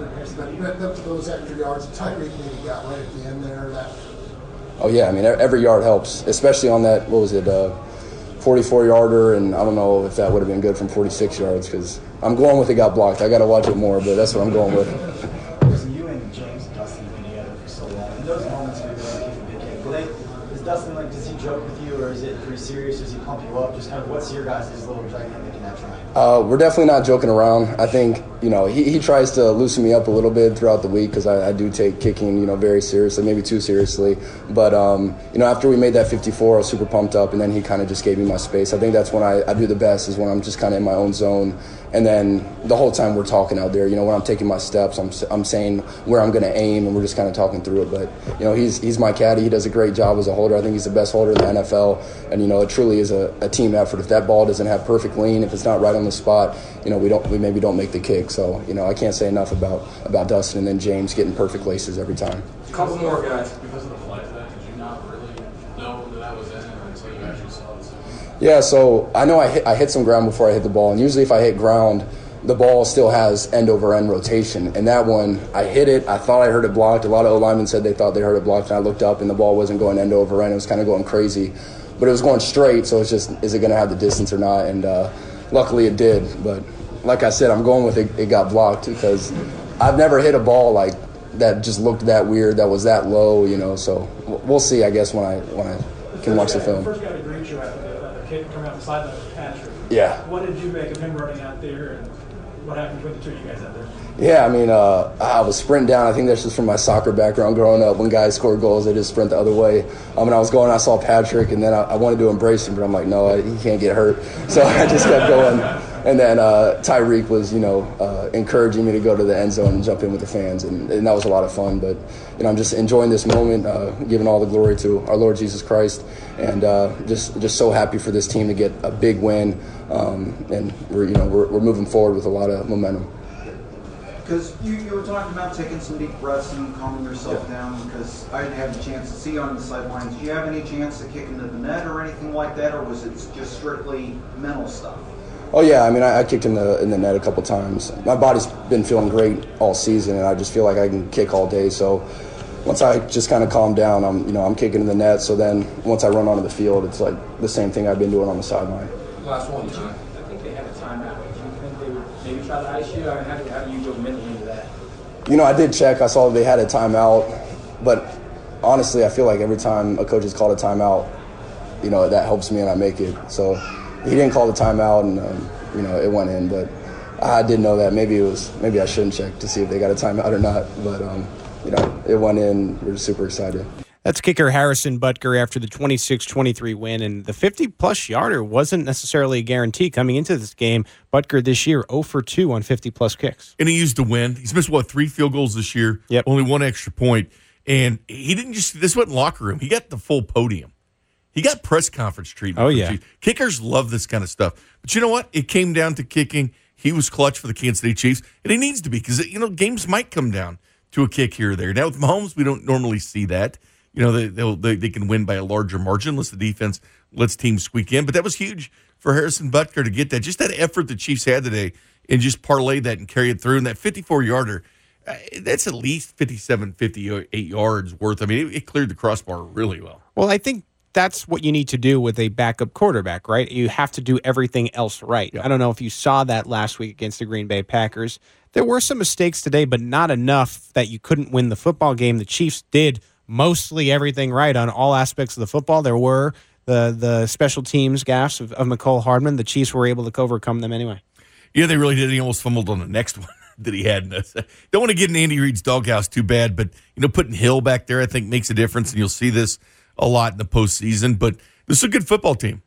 That, that, those extra yards, Tyreek maybe got right at the end there. That Oh yeah, I mean every yard helps, especially on that what was it, uh, 44 yarder, and I don't know if that would have been good from 46 yards because I'm going with it got blocked. I got to watch it more, but that's what I'm going with. Listen, you and James and Dustin have been together for so long. In those moments where you're like, kick a big kick, do they, is Dustin like, does he joke with you or is it pretty serious? Does he pump you up? Just kind of what's your guys' little dynamic in that triangle? Uh, we're definitely not joking around. I think you know he, he tries to loosen me up a little bit throughout the week because I, I do take kicking you know very seriously, maybe too seriously. But um, you know after we made that 54, I was super pumped up, and then he kind of just gave me my space. I think that's when I, I do the best is when I'm just kind of in my own zone. And then the whole time we're talking out there, you know, when I'm taking my steps, I'm, I'm saying where I'm going to aim, and we're just kind of talking through it. But you know, he's he's my caddy. He does a great job as a holder. I think he's the best holder in the NFL. And you know, it truly is a, a team effort. If that ball doesn't have perfect lean, if it's not right on the spot, you know, we don't we maybe don't make the kick. So you know, I can't say enough about about Dustin and then James getting perfect laces every time. A Couple more guys. Because of the flight of that, did you not really know that that was in it until you actually saw the Yeah, so I know I hit, I hit some ground before I hit the ball, and usually if I hit ground, the ball still has end over end rotation. And that one, I hit it. I thought I heard it blocked. A lot of O linemen said they thought they heard it blocked, and I looked up, and the ball wasn't going end over end. It was kind of going crazy, but it was going straight. So it's just, is it going to have the distance or not? And uh, luckily it did. But like I said, I'm going with it. It got blocked because I've never hit a ball like that. Just looked that weird. That was that low, you know. So we'll see. I guess when I when I can watch the film. First guy to greet you after the, after the kick coming out the sideline was Patrick. Yeah. What did you make of him running out there, and what happened between the two of you guys out there? Yeah, I mean, uh, I was sprinting down. I think that's just from my soccer background growing up. When guys score goals, they just sprint the other way. Um, and I was going, I saw Patrick, and then I, I wanted to embrace him, but I'm like, no, I, he can't get hurt. So *laughs* I just kept going. And then uh, Tyreek was, you know, uh, encouraging me to go to the end zone and jump in with the fans, and, and that was a lot of fun. But you know, I'm just enjoying this moment, uh, giving all the glory to our Lord Jesus Christ, and uh, just just so happy for this team to get a big win. Um, and we're you know we're, we're moving forward with a lot of momentum. Because you, you were talking about taking some deep breaths and calming yourself down because I didn't have a chance to see you on the sidelines. Do you have any chance to kick into the net or anything like that, or was it just strictly mental stuff? Oh yeah, I mean I, I kicked in the in the net a couple times. My body's been feeling great all season, and I just feel like I can kick all day. So once I just kind of calm down, I'm you know I'm kicking in the net. So then once I run onto the field, it's like the same thing I've been doing on the sideline. Last one, John. I think they had a timeout. Do you think they would maybe try to ice you? I mean, how do, how do you go mentally into that? You know, I did check. I saw they had a timeout, but honestly, I feel like every time a coach has called a timeout, you know, that helps me and I make it. So he didn't call the timeout, and um, you know, it went in. But I didn't know that. Maybe it was. Maybe I shouldn't check to see if they got a timeout or not. But um, you know, it went in. We're super excited. That's kicker Harrison Butker after the 26 23 win. And the 50 plus yarder wasn't necessarily a guarantee coming into this game. Butker this year 0 for 2 on 50 plus kicks. And he used to win. He's missed, what, three field goals this year? Yep. Only one extra point. And he didn't just, this wasn't locker room. He got the full podium. He got press conference treatment. Oh, yeah. Chiefs. Kickers love this kind of stuff. But you know what? It came down to kicking. He was clutch for the Kansas City Chiefs, and he needs to be because, you know, games might come down to a kick here or there. Now, with Mahomes, we don't normally see that. You know, they, they, they can win by a larger margin unless the defense lets teams squeak in. But that was huge for Harrison Butker to get that. Just that effort the Chiefs had today and just parlay that and carry it through. And that 54 yarder, uh, that's at least 57, 58 yards worth. I mean, it, it cleared the crossbar really well. Well, I think that's what you need to do with a backup quarterback, right? You have to do everything else right. I don't know if you saw that last week against the Green Bay Packers. There were some mistakes today, but not enough that you couldn't win the football game. The Chiefs did mostly everything right on all aspects of the football. There were the the special teams gaffes of, of Mecole Hardman. The Chiefs were able to overcome them anyway. Yeah, they really did. He almost fumbled on the next *laughs* one that he had. Don't want to get in Andy Reid's doghouse too bad, but you know, putting Hill back there, I think makes a difference, and you'll see this a lot in the postseason. But this is a good football team,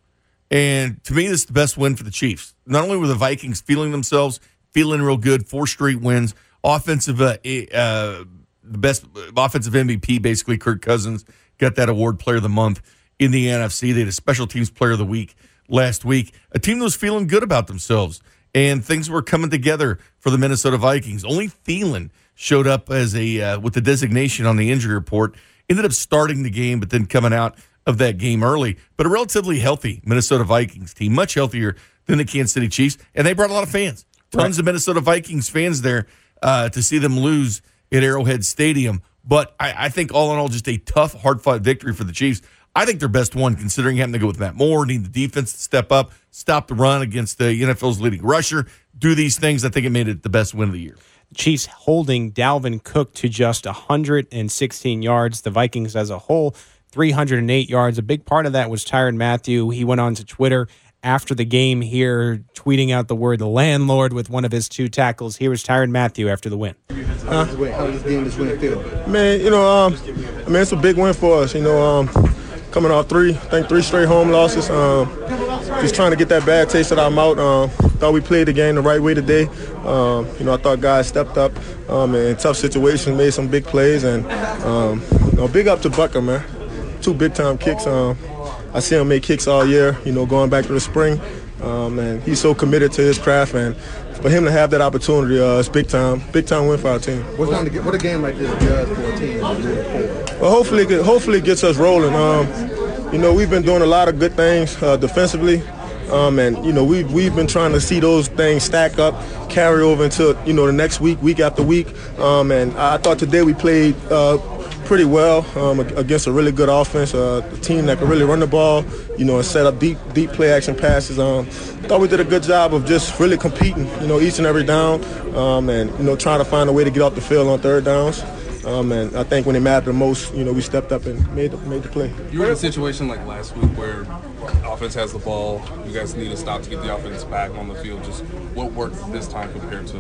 and to me, this is the best win for the Chiefs. Not only were the Vikings feeling themselves, feeling real good, four straight wins, offensive, uh, uh, the best offensive MVP, basically. Kirk Cousins got that award, Player of the Month in the NFC. They had a Special Teams Player of the Week last week. A team that was feeling good about themselves and things were coming together for the Minnesota Vikings. Only Thielen showed up as a uh, with the designation on the injury report. Ended up starting the game, but then coming out of that game early. But a relatively healthy Minnesota Vikings team, much healthier than the Kansas City Chiefs, and they brought a lot of fans. Tons right. of Minnesota Vikings fans there uh, to see them lose at Arrowhead Stadium. But I, I think all in all, just a tough, hard fought victory for the Chiefs. I think their best one, considering having to go with Matt Moore, need the defense to step up, stop the run against the NFL's leading rusher, do these things. I think it made it the best win of the year. Chiefs holding Dalvin Cook to just 116 yards. The Vikings as a whole, 308 yards. A big part of that was Tyrann Mathieu. He went on to Twitter after the game here, tweeting out the word landlord with one of his two tackles. Here was Tyrann Mathieu after the win. How does this win feel? Man, you know, um, I mean, it's a big win for us. You know, um, coming off three, I think three straight home losses. Um, just trying to get that bad taste out of our mouth. Um, thought we played the game the right way today. Um, you know, I thought guys stepped up um, in tough situations, made some big plays, and um, you know, big up to Butker, man. Two big time kicks. Um, I see him make kicks all year. You know, going back to the spring. Um, and he's so committed to his craft, and for him to have that opportunity, uh, it's big time, big time win for our team. What's to get, what a game like this does for a team Well, hopefully, it, hopefully it gets us rolling. Um, you know, we've been doing a lot of good things uh, defensively. Um, and you know we've we've been trying to see those things stack up, carry over into you know the next week, week after week. Um, and I thought today we played uh, pretty well um, against a really good offense, uh, a team that can really run the ball, you know, and set up deep, deep play action passes. Um, thought we did a good job of just really competing, you know, each and every down, um, and you know, trying to find a way to get off the field on third downs. Um, and I think when it mattered the most, you know, we stepped up and made the, made the play. You were in a situation like last week where offense has the ball, you guys need to stop to get the offense back on the field. Just what worked this time compared to?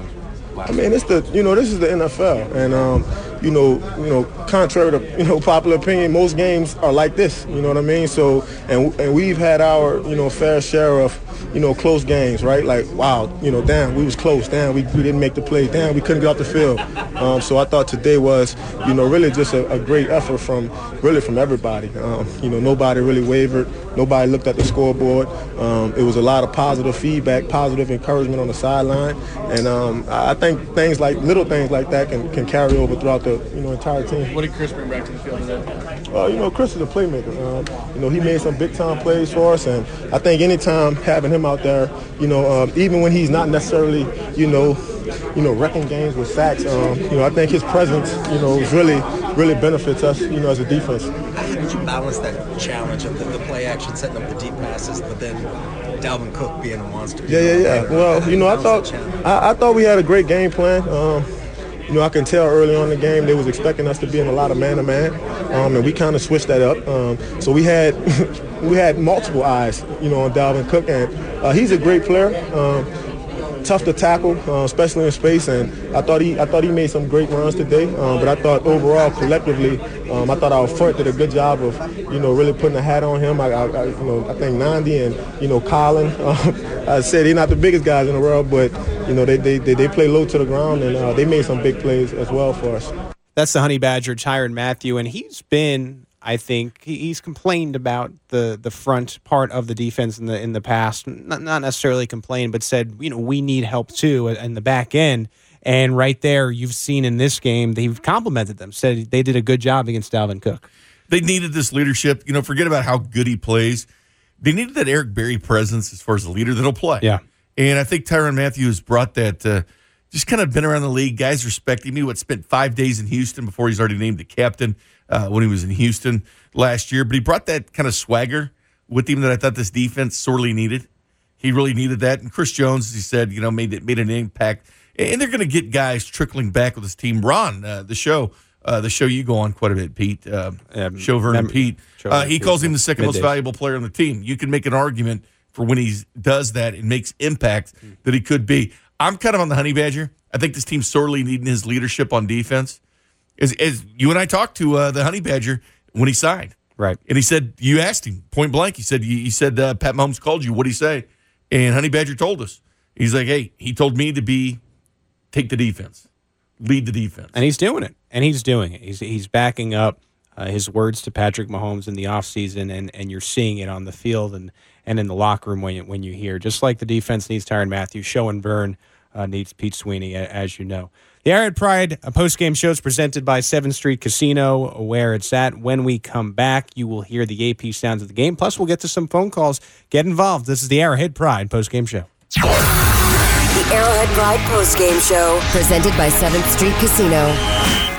I mean, it's the you know this is the NFL, and um, you know you know contrary to you know popular opinion, most games are like this. You know what I mean? So and and we've had our you know fair share of you know, close games, right? Like, wow, you know, damn, we was close. Damn, we, we didn't make the play. Damn, we couldn't get off the field. Um, so I thought today was, you know, really just a, a great effort from really from everybody. Um, you know, nobody really wavered. Nobody looked at the scoreboard. Um, it was a lot of positive feedback, positive encouragement on the sideline, and um, I think things like little things like that can, can carry over throughout the you know entire team. What did Chris bring back to the field today? Uh, you know, Chris is a playmaker. Um, you know, he made some big time plays for us, and I think anytime having him out there, you know, um, even when he's not necessarily, you know, you know, wrecking games with sacks, um, you know, I think his presence, you know, is really, really benefits us, you know, as a defense. How did you balance that challenge of the, the play action, setting up the deep passes, but then Dalvin Cook being a monster? Yeah, yeah, yeah. Well, you know, I thought I, I, thought we had a great game plan. Um, you know, I can tell early on in the game they was expecting us to be in a lot of man-to-man, um, and we kind of switched that up. Um, so we had *laughs* we had multiple eyes, you know, on Dalvin Cook, and uh, he's a great player. Tough to tackle, uh, especially in space. And I thought he, I thought he made some great runs today. Um, but I thought overall, collectively, um, I thought our front did a good job of, you know, really putting a hat on him. I, I, I you know, I think Nnadi and you know Colin. Uh, *laughs* I said they're not the biggest guys in the world, but you know they they, they, they play low to the ground and uh, they made some big plays as well for us. That's the Honey Badger, Tyrann Mathieu, and he's been I think he's complained about the the front part of the defense in the in the past. Not, not necessarily complained, but said you know we need help too in the back end. And right there, you've seen in this game they've complimented them. Said they did a good job against Dalvin Cook. They needed this leadership. You know, forget about how good he plays. they needed that Eric Berry presence as far as a leader that'll play. Yeah. And I think Tyrann Mathieu's brought that, uh, just kind of been around the league. Guys respecting me. What spent five days in Houston before he's already named the captain uh, when he was in Houston last year. But he brought that kind of swagger with him that I thought this defense sorely needed. He really needed that. And Chris Jones, as he said, you know, made it made an impact. And they're going to get guys trickling back with this team. Ron, uh, the show, uh, the show you go on quite a bit, Pete. Uh, show Vernon mem- Pete. Uh, he calls him the second most valuable player on the team. You can make an argument for when he does that and makes impact that he could be. I'm kind of on the Honey Badger. I think this team's sorely needing his leadership on defense. As, as you and I talked to uh, the Honey Badger when he signed, right? And he said you asked him point blank. He said he said uh, Pat Mahomes called you. What would he say? And Honey Badger told us. He's like, hey, he told me to be take the defense, lead the defense. And he's doing it. And he's doing it. He's he's backing up uh, his words to Patrick Mahomes in the offseason, and and you're seeing it on the field and and in the locker room when you, when you hear just like the defense needs Tyrann Mathieu's, Show and Vern uh, needs Pete Sweeney, as you know. The Arrowhead Pride uh, post game show is presented by Seventh Street Casino, where it's at. When we come back, you will hear the AP sounds of the game. Plus, we'll get to some phone calls. Get involved. This is the Arrowhead Pride post game show. The Arrowhead Pride Post Game Show, presented by 7th Street Casino.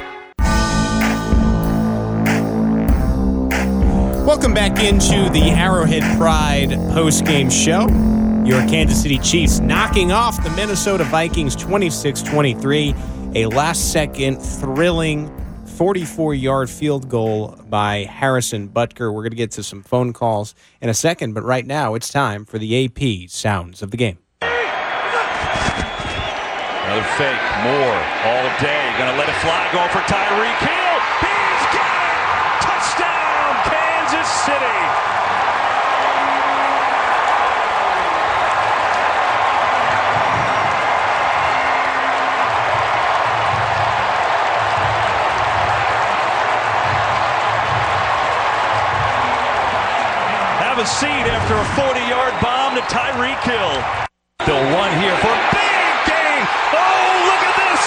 Welcome back into the Arrowhead Pride post-game show. Your Kansas City Chiefs knocking off the Minnesota Vikings 26-23. A last-second thrilling 44-yard field goal by Harrison Butker. We're going to get to some phone calls in a second, but right now it's time for the AP sounds of the game. Another fake. Moore all day. Going to let it fly. Going for Tyreek Hill. A seat after a 40-yard bomb to Tyreek Hill. The one here for big gain. Oh, look at this.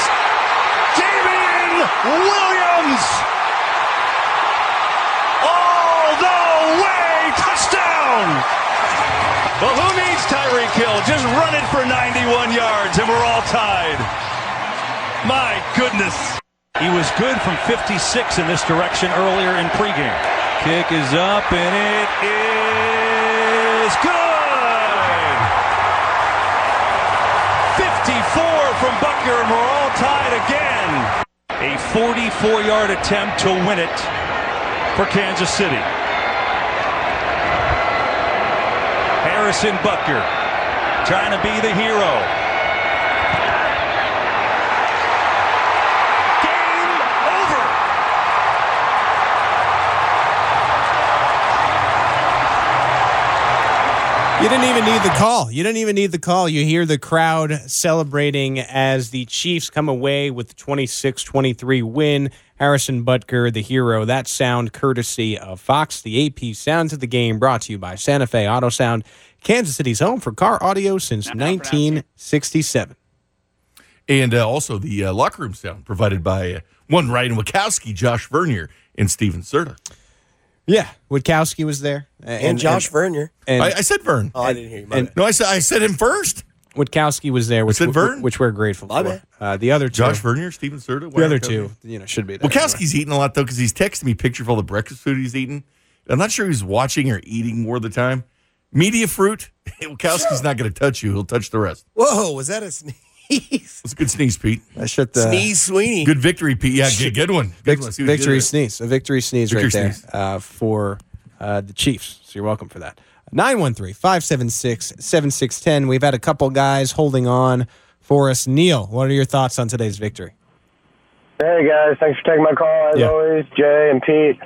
Damien Williams. All the way. Touchdown. Well, who needs Tyreek Hill? Just run it for 91 yards, and we're all tied. My goodness. He was good from 56 in this direction earlier in pregame. Kick is up, and it is good. 54 from Butker and we're all tied again. A 44-yard attempt to win it for Kansas City. Harrison Butker trying to be the hero. Game over. You didn't even need the call. You didn't even need the call. You hear the crowd celebrating as the Chiefs come away with the 26 23 win. Harrison Butker, the hero. That sound courtesy of Fox. The AP Sounds of the Game brought to you by Santa Fe Auto Sound, Kansas City's home for car audio since 1967. And uh, also the uh, locker room sound provided by uh, one Ryan Wachowski, Josh Vernier, and Steven Serta. Yeah, Witkowski was there. And Josh Vernier. And, I, I said Vern. Oh, I didn't hear you. And- No, I said I said him first. Witkowski was there, which, said Vern? which we're grateful My for. Uh, the other two, Josh Vernier, Steven Serta. the other two, you know, should be there. Wachowski's eating a lot though because he's texting me pictures of all the breakfast food he's eating. I'm not sure he's watching or eating more of the time. Media fruit. *laughs* Wachowski's not going to touch you. He'll touch the rest. Whoa, was that a sneeze? It's a good sneeze, Pete. I should the Sneeze Sweeney. Good victory, Pete. Yeah, good, good one. Good Vic- one. See what you did victory sneeze. A victory sneeze Victory right there sneeze. Uh, for uh, the Chiefs. So you're welcome for that. 913 576 7610. We've had a couple guys holding on for us. Neil, what are your thoughts on today's victory? Hey guys, thanks for taking my call as Yeah. always. Jay and Pete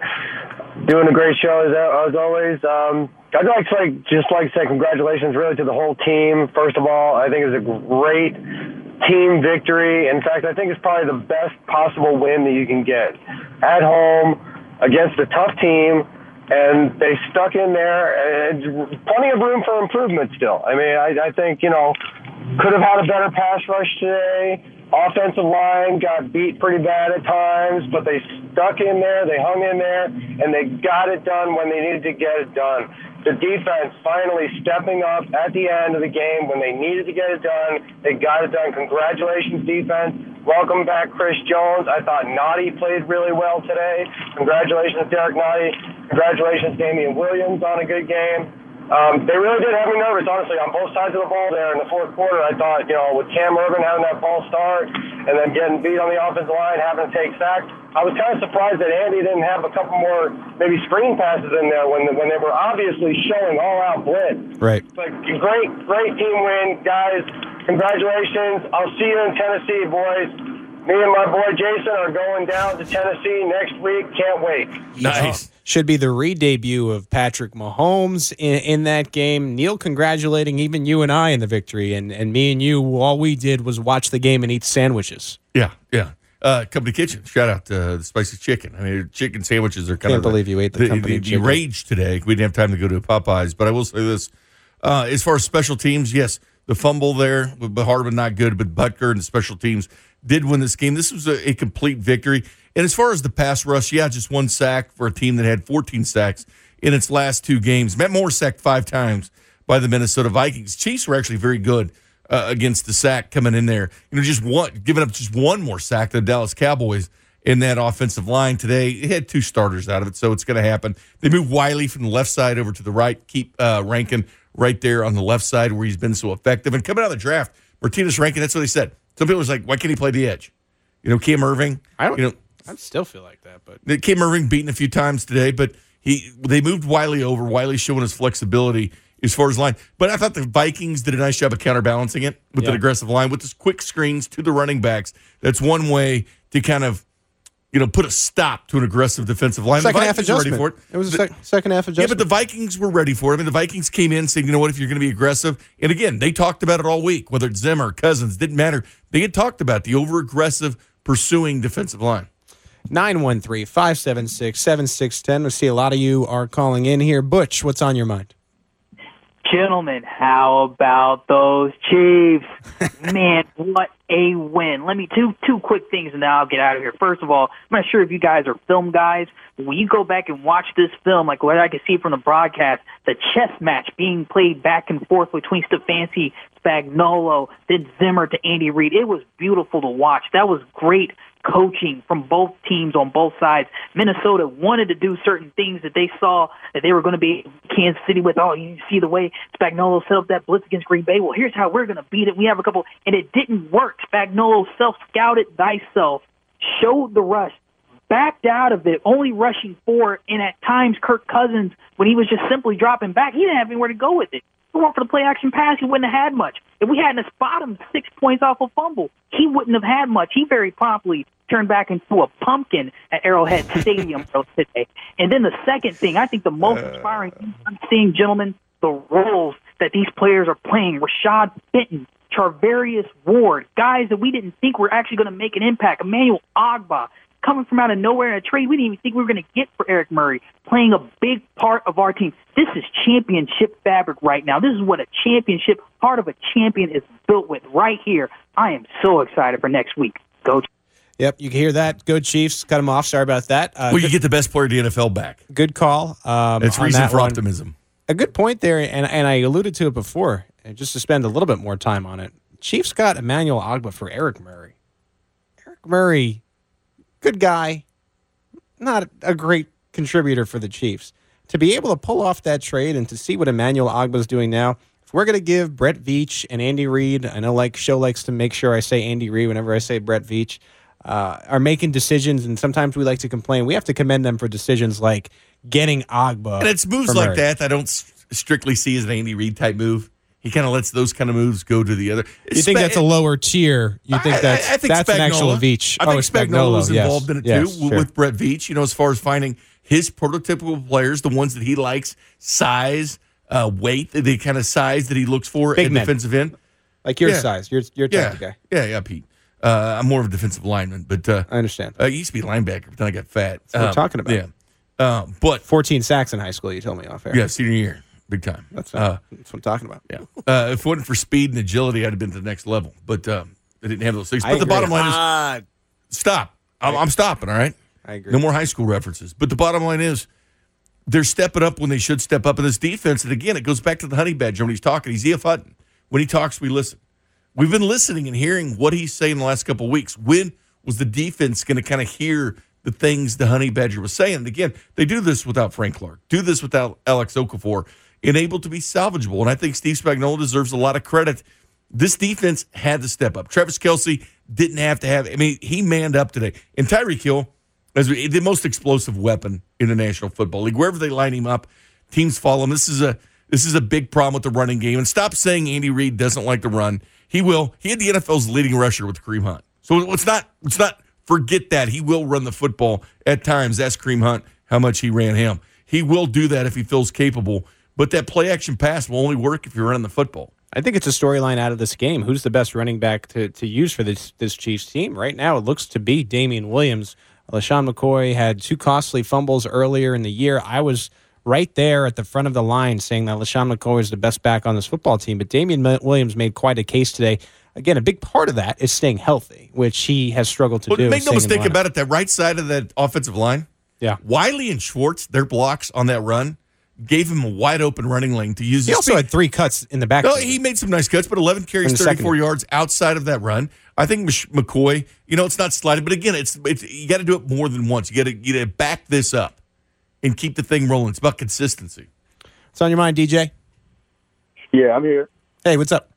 doing a great show as, as always. Um, I'd like to like just like to say congratulations really to the whole team. First of all, I think it was a great team victory. In fact, I think it's probably the best possible win that you can get at home against a tough team. And they stuck in there, and plenty of room for improvement still. I mean, I, I think, you know, could have had a better pass rush today. Offensive line got beat pretty bad at times, but they stuck in there, they hung in there, and they got it done when they needed to get it done. the defense finally stepping up at the end of the game when they needed to get it done. They got it done. Congratulations, defense. Welcome back, Chris Jones. I thought Nnadi played really well today. Congratulations, Derrick Nnadi. Congratulations, Damien Williams, on a good game. Um, they really did have me nervous, honestly, on both sides of the ball there in the fourth quarter. I thought, you know, with Cam Erving having that false start and then getting beat on the offensive line, having to take sacks, I was kind of surprised that Andy didn't have a couple more maybe screen passes in there when when they were obviously showing all out blitz. Right. But great, great team win, guys. Congratulations. I'll see you in Tennessee, boys. Me and my boy Jason are going down to Tennessee next week. Can't wait. Nice. Should be the re-debut of Patrick Mahomes in, in that game. Neil congratulating even you and I in the victory, and and me and you, all we did was watch the game and eat sandwiches. Yeah, yeah. Uh, company kitchen. Shout out to the spicy chicken. I mean, chicken sandwiches are kind of Can't of. believe you ate the company the, chicken. rage today. We didn't have time to go to Popeyes, but I will say this: uh, as far as special teams, yes, the fumble there with Hardman not good, but Butker and the special teams did win this game. This was a, a complete victory. And as far as the pass rush, yeah, just one sack for a team that had 14 sacks in its last two games. Matt Moore sacked five times by the Minnesota Vikings. Chiefs were actually very good uh, against the sack coming in there. You know, just one, giving up just one more sack to the Dallas Cowboys in that offensive line today. It had two starters out of it, so it's going to happen. They move Wylie from the left side over to the right, keep uh, Rankin right there on the left side where he's been so effective. And coming out of the draft, Martinas Rankin, that's what they said. Some people was like, why can't he play the edge? You know, Cam Erving. I don't. You know, I still feel like that, but Cam Erving beaten a few times today, but he they moved Wylie over. Wylie showing his flexibility as far as line. But I thought the Vikings did a nice job of counterbalancing it with Yeah. an aggressive line with this quick screens to the running backs. That's one way to kind of you know put a stop to an aggressive defensive line. second half adjustment. ready for it. It was a sec- second half adjustment. yeah, but the Vikings were ready for it. I mean, the Vikings came in saying, you know what, if you're going to be aggressive, and again, they talked about it all week, whether it's Zimmer, Cousins, didn't matter. They had talked about the over aggressive pursuing defensive line. 913 576 7610. We see a lot of you are calling in here. Butch, what's on your mind? Gentlemen, how about those Chiefs? *laughs* Man, what a win. Let me two two quick things and then I'll get out of here. First of all, I'm not sure if you guys are film guys. But when you go back and watch this film, like what I can see from the broadcast, the chess match being played back and forth between Stefanski, Spagnuolo, then Zimmer to Andy Reid, it was beautiful to watch. That was great coaching from both teams on both sides. Minnesota wanted to do certain things that they saw that they were going to be Kansas City with. Oh, you see the way Spagnuolo set up that blitz against Green Bay. Well, here's how we're going to beat it. We have a couple, and it didn't work. Spagnuolo self scouted thyself, showed the rush, backed out of it, only rushing four, and at times Kirk Cousins, when he was just simply dropping back, he didn't have anywhere to go with it. If it weren't for the play action pass, he wouldn't have had much. If we hadn't spotted him six points off a fumble, he wouldn't have had much. He very promptly turned back into a pumpkin at Arrowhead *laughs* Stadium today. And then the second thing, I think the most uh. inspiring thing I'm seeing, gentlemen, the roles that these players are playing. Rashad Fenton, Charvarius Ward, guys that we didn't think were actually going to make an impact. Emmanuel Ogbah, coming from out of nowhere in a trade we didn't even think we were going to get for Eric Murray, playing a big part of our team. This is championship fabric right now. This is what a championship, part of a champion is built with right here. I am so excited for next week. Go. Yep, you can hear that. Go Chiefs. Cut them off. Sorry about that. Uh, well, you good, get the best player of the NFL back. good call. Um, It's reason for one. optimism. A good point there, and, and I alluded to it before, and just to spend a little bit more time on it. Chiefs got Emmanuel Ogbah for Eric Murray. Eric Murray, good guy, not a great contributor for the Chiefs. To be able to pull off that trade and to see what Emmanuel Ogbah is doing now, if we're going to give Brett Veach and Andy Reid, I know like show likes to make sure I say Andy Reid whenever I say Brett Veach, uh, are making decisions, and sometimes we like to complain. We have to commend them for decisions like getting Ogbah. And it's moves like Murray. that that I don't strictly see as an Andy Reid type move. He kind of lets those kind of moves go to the other. You think that's a lower tier? You think I- that's I, I think that's an actual Veach? I oh, think Spagnuolo's Spagnuolo, yes. involved in it Yes, too sure. with Brett Veach. You know, as far as finding his prototypical players, the ones that he likes, size, uh, weight, the kind of size that he looks for Big at men. defensive end. like your Yeah. size, your your type Yeah, of guy. yeah, yeah, Pete. Uh, I'm more of a defensive lineman, but uh, I understand. I used to be a linebacker, but then I got fat. That's what we're Um, talking about. Yeah, uh, but 14 sacks in high school. You told me off air. yeah, senior year, big time. that's uh, that's what I'm talking about. yeah. Uh, if it wasn't for speed and agility, I'd have been to the next level. But um, I didn't have those things. I But the agree. bottom line is Ah, stop. I'm, I'm stopping. All right. I agree. No more high school references. But the bottom line is, they're stepping up when they should step up in this defense. And again, it goes back to the honey badger when he's talking. He's E.F. Hutton. When he talks, we listen. We've been listening and hearing what he's saying the last couple of weeks. When was the defense going to kind of hear the things the honey badger was saying? And again, they do this without Frank Clark, do this without Alex Okafor, and able to be salvageable. And I think Steve Spagnuolo deserves a lot of credit. This defense had to step up. Travis Kelce didn't have to have. I mean, he manned up today. And Tyreek Hill, we, the most explosive weapon in the National Football League. Wherever they line him up, teams follow him. This is a this is a big problem with the running game. And stop saying Andy Reid doesn't like to run. He will. He had the NFL's leading rusher with Kareem Hunt. So let's not let's not forget that he will run the football at times. Ask Kareem Hunt how much he ran him. He will do that if he feels capable. But that play action pass will only work if you're running the football. I think it's a storyline out of this game. Who's the best running back to, to use for this this Chiefs team? Right now, it looks to be Damien Williams. LeSean McCoy had two costly fumbles earlier in the year. I was right there at the front of the line saying that LeSean McCoy is the best back on this football team, but Damien Williams made quite a case today. Again, a big part of that is staying healthy, which he has struggled to But do. make no staying in the mistake about it, that right side of that offensive line, Yeah. Wylie and Schwartz, their blocks on that run gave him a wide open running lane to use. He his also speed. had three cuts in the back. No, he made some nice cuts, but 11 carries, In the 34 second. yards outside of that run. I think McCoy, you know, it's not sliding, but again, it's, it's you got to do it more than once. You got to you got to back this up and keep the thing rolling. It's about consistency. What's on your mind, DJ? Yeah, I'm here. Hey, what's up?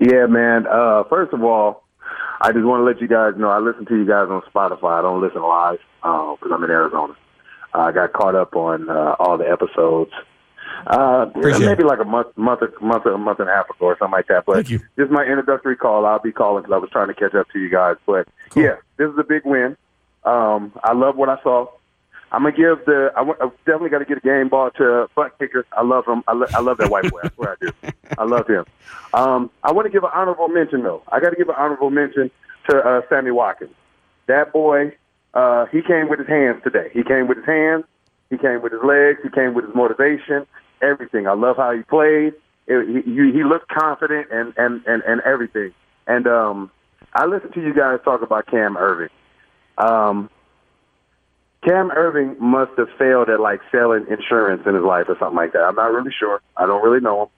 Yeah, man. Uh, first of all, I just want to let you guys know I listen to you guys on Spotify. I don't listen live because I'm in Arizona. I got caught up on uh, all the episodes. Uh, Appreciate maybe like a month, month, month, a month and a half ago or something like that. But Thank you. this is my introductory call. I'll be calling because I was trying to catch up to you guys. But yeah, this is a big win. Um, I love what I saw. I'm gonna give the. I, definitely got to get a game ball to butt kicker. I love him. I, lo- I love that white boy. I swear I do. *laughs* I love him. Um, I want to give an honorable mention though. I got to give an honorable mention to uh, Sammy Watkins. That boy, uh, he came with his hands today. He came with his hands. He came with his legs. He came with his motivation. Everything. I love how he played. It, he, he looked confident and and and and everything. And um, I listened to you guys talk about Cam Erving. Um, Cam Erving must have failed at like selling insurance in his life or something like that. I'm not really sure. I don't really know him.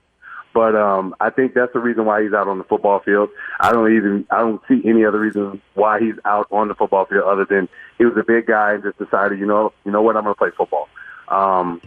But um, I think that's the reason why he's out on the football field. I don't even I don't see any other reason why he's out on the football field other than he was a big guy and just decided, you know, you know what, I'm going to play football. Um,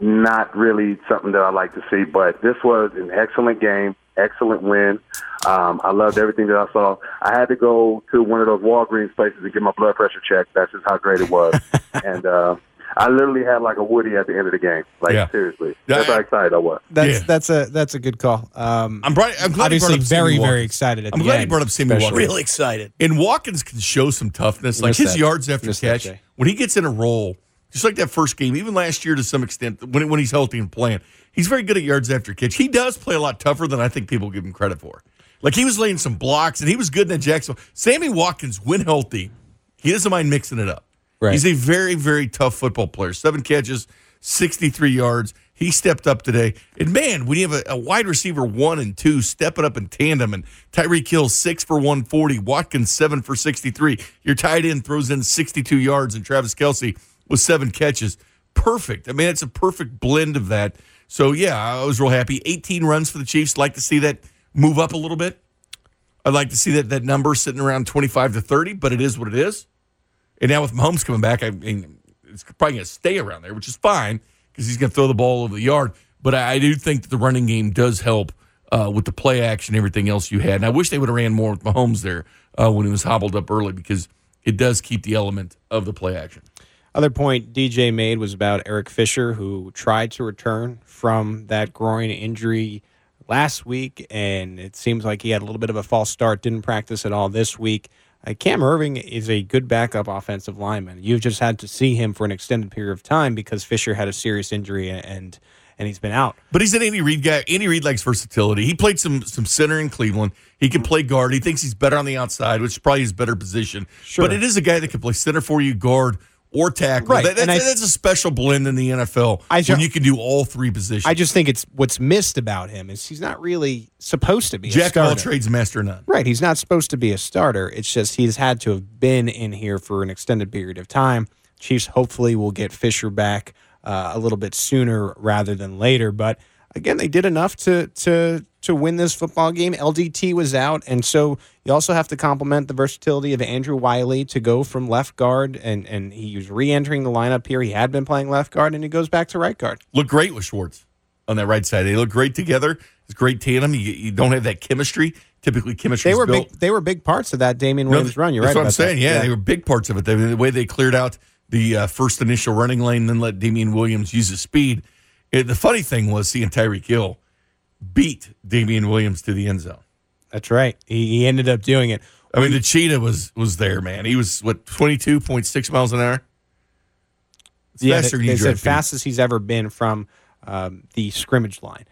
not really something that I like to see, but this was an excellent game, excellent win. Um, I loved everything that I saw. I had to go to one of those Walgreens places to get my blood pressure checked. That's just how great it was. *laughs* and uh, I literally had like a Woody at the end of the game. Like Yeah. seriously, that's how excited I was. That's that's a that's a good call. Um, I'm, bright, I'm glad obviously brought up Sammy very very excited at I'm the glad end. he brought up Sammy especially. Watkins. Really excited. And Watkins can show some toughness. Like Missed his that. yards after Missed catch, when he gets in a roll, just like that first game, even last year to some extent, when, when he's healthy and playing, he's very good at yards after catch. He does play a lot tougher than I think people give him credit for. Like he was laying some blocks and he was good in that Jacksonville. Sammy Watkins, when healthy, he doesn't mind mixing it up. Right. He's a very, very tough football player. Seven catches, 63 yards. He stepped up today. And man, when you have a, a wide receiver one and two stepping up in tandem, and Tyreek Hill's six for 140, Watkins seven for 63, your tight end throws in 62 yards, and Travis Kelce with seven catches. Perfect. I mean, it's a perfect blend of that. So, yeah, I was real happy. 18 runs for the Chiefs. Like to see that move up a little bit. I'd like to see that, that number sitting around 25 to 30, but it is what it is. And now with Mahomes coming back, I mean, it's probably going to stay around there, which is fine because he's going to throw the ball over the yard. But I, do think that the running game does help uh, with the play action, everything else you had. And I wish they would have ran more with Mahomes there uh, when he was hobbled up early because it does keep the element of the play action. Other point DJ made was about Eric Fisher, who tried to return from that groin injury last week, and it seems like he had a little bit of a false start, didn't practice at all this week. Uh, Cam Erving is a good backup offensive lineman. You've just had to see him for an extended period of time because Fisher had a serious injury and and he's been out. But he's an Andy Reid guy. Andy Reid likes versatility. He played some some center in Cleveland. He can play guard. He thinks he's better on the outside, which is probably his better position. Sure. But it is a guy that can play center for you, guard or tackle. Right, That- that's, I- that's a special blend in the NFL I when you can do all three positions. I just think it's what's missed about him is he's not really supposed to be a Jack all trades, master none. Right. He's not supposed to be a starter. It's just he's had to have been in here for an extended period of time. Chiefs hopefully will get Fisher back uh, a little bit sooner rather than later. But again, they did enough to to to win this football game. LDT was out, and so you also have to compliment the versatility of Andrew Wylie to go from left guard, and and he was re-entering the lineup here. He had been playing left guard, and he goes back to right guard. Look great with Schwartz on that right side. They look great together. It's great tandem. You, you don't have that chemistry. Typically, chemistry. They were built. big. They were big parts of that Damien Williams run. You're That's right. That's what I'm saying. that. Yeah, they were big parts of it. The, the way they cleared out the uh, first initial running lane, then let Damien Williams use his speed. It- the funny thing was seeing Tyreek Hill beat Damien Williams to the end zone. That's right. He, he ended up doing it. I mean, the cheetah was was there, man. He was what 22.6 miles an hour. It's yeah, faster they, they said fastest he's ever been from um, the scrimmage line.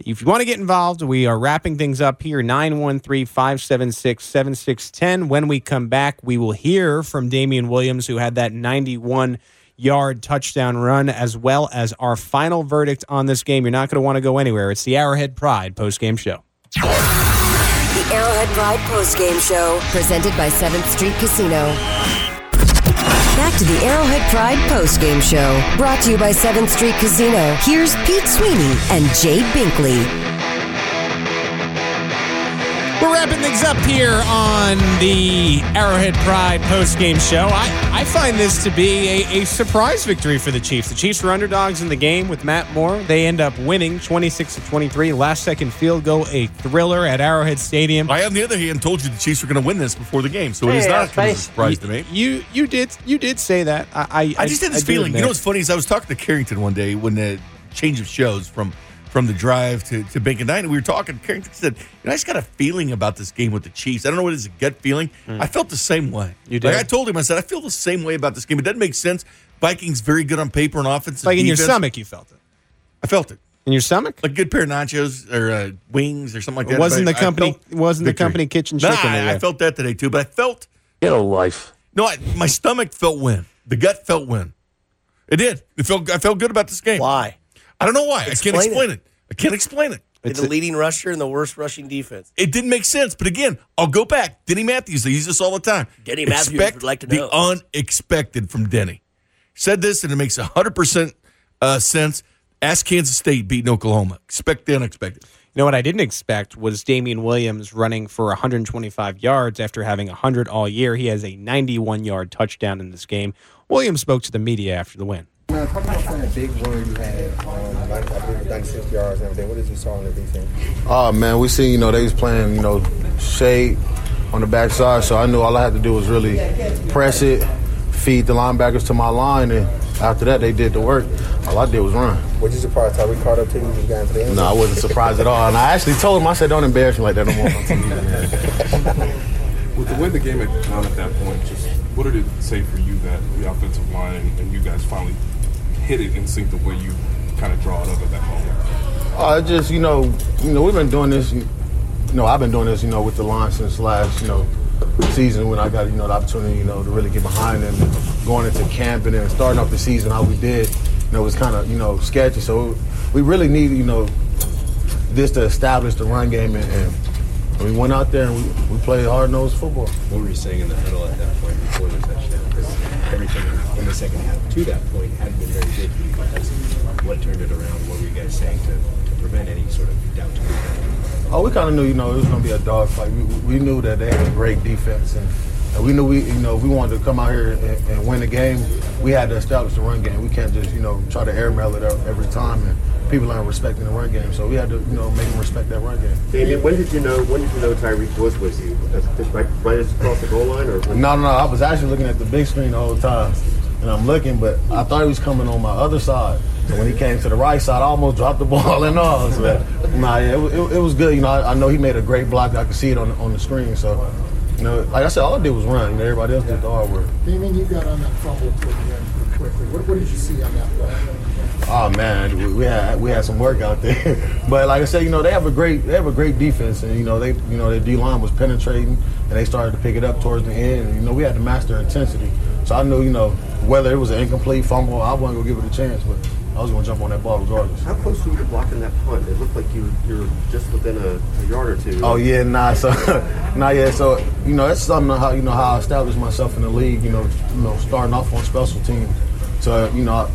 If you want to get involved, we are wrapping things up here 913 576 7610. When we come back, we will hear from Damien Williams, who had that 91 yard touchdown run, as well as our final verdict on this game. You're not going to want to go anywhere. It's the Arrowhead Pride post game show. The Arrowhead Pride Post Game Show, presented by 7th Street Casino. Back to the Arrowhead Pride Post Game Show, brought to you by 7th Street Casino. Here's Pete Sweeney and Jay Binkley. We're wrapping things up here on the Arrowhead Pride post-game show. I, I find this to be a, a surprise victory for the Chiefs. The Chiefs were underdogs in the game with Matt Moore. They end up winning 26 to 23. Last second field goal, a thriller at Arrowhead Stadium. I, on the other hand, told you the Chiefs were going to win this before the game, so it is not that's come a nice. surprise to me. You you did you did say that. I I, I just had this do feeling. You know what's funny is I was talking to Carrington one day when the change of shows from from the drive to, to Bank and Nine, and we were talking. Carrington said, you know, I just got a feeling about this game with the Chiefs. I don't know what it is, a gut feeling. I felt the same way. You Like did? I told him, I said, I feel the same way about this game. It doesn't make sense. Vikings very good on paper and offense. and like in your stomach, you felt it. I felt it. In your stomach? Like a good pair of nachos or uh, wings or something like It that. wasn't But the company- wasn't the company kitchen Nah, chicken I, I felt that today too, but I felt Get a life. no, I, my stomach felt win. The gut felt win. It did. It felt. I felt good about this game. Why? I don't know why. I can't explain it. I can't explain it. It's the leading rusher and the worst rushing defense. It didn't make sense. But again, I'll go back. Denny Matthews, they use this all the time. Denny Matthews Expect would like to the unexpected from Denny. Said this, and it makes 100% uh, sense. Ask Kansas State beating Oklahoma. Expect the unexpected. You know what I didn't expect was Damien Williams running for 125 yards after having 100 all year. He has a 91 yard touchdown in this game. Williams spoke to the media after the win. Man, talk about that big run you had, um, like, I believe 96 yards and everything. What did you saw in the defense? Oh man, we see you know they was playing you know shade on the backside, so I knew all I had to do was really press it, feed the linebackers to my line, and after that they did the work. All I did was run. Was you surprised how we caught up to you when you got into the end No, I wasn't surprised at all, and I actually told him I said don't embarrass me like that no more. *laughs* With the way the game had gone at that point, just what did it say for you that the offensive line and, and you guys finally hit it in sync the way you kind of draw it up at that moment? Uh, just you know, you know, we've been doing this. You know, I've been doing this, you know, with the line since last, you know, season when I got you know the opportunity, you know, to really get behind them, and going into camp and then starting off the season how we did. You know, it was kind of you know sketchy. So we really need you know this to establish the run game, and, and we went out there and we, we played hard nosed football. What were you saying in the huddle at that point before the touchdown? Everything in the second half to that point hadn't been very good for you guys. What turned it around? What were you guys saying to, to prevent any sort of doubt Oh, we kind of knew, you know, it was going to be a dogfight. We, we knew that they had a great defense, and we knew we, you know, if we wanted to come out here and, and win the game, we had to establish the run game. We can't just, you know, try to airmail it out every time, and people aren't respecting the run game. So we had to, you know, make them respect that run game. Damien, when did you know? When did you know Tyreek was with you? Right, right across the goal line, or No, no, no. I was actually looking at the big screen the whole time, and I'm looking, but I thought he was coming on my other side. So when he came to the right side, I almost dropped the *laughs* ball and all. So, nah, yeah, it, it, it was good. You know, I, I know he made a great block. I could see it on the, on the screen. So, you know, like I said, all I did was run. You know, everybody else did the hard work. Damien, you got on that fumble toward the end pretty quickly. What, what did you see on that play? Oh man, we, we had we had some work out there, *laughs* but like I said, you know they have a great they have a great defense, and you know they you know their D line was penetrating, and they started to pick it up towards the end. And, you know we had to master intensity, so I knew you know whether it was an incomplete fumble, I wasn't gonna give it a chance, but I was gonna jump on that ball regardless. How close were you to blocking that punt? It looked like you you were just within a, a yard or two. Oh yeah, nah, so nah, yeah. So you know, that's something how you know how I established myself in the league. You know, you know, starting off on special teams. So you know,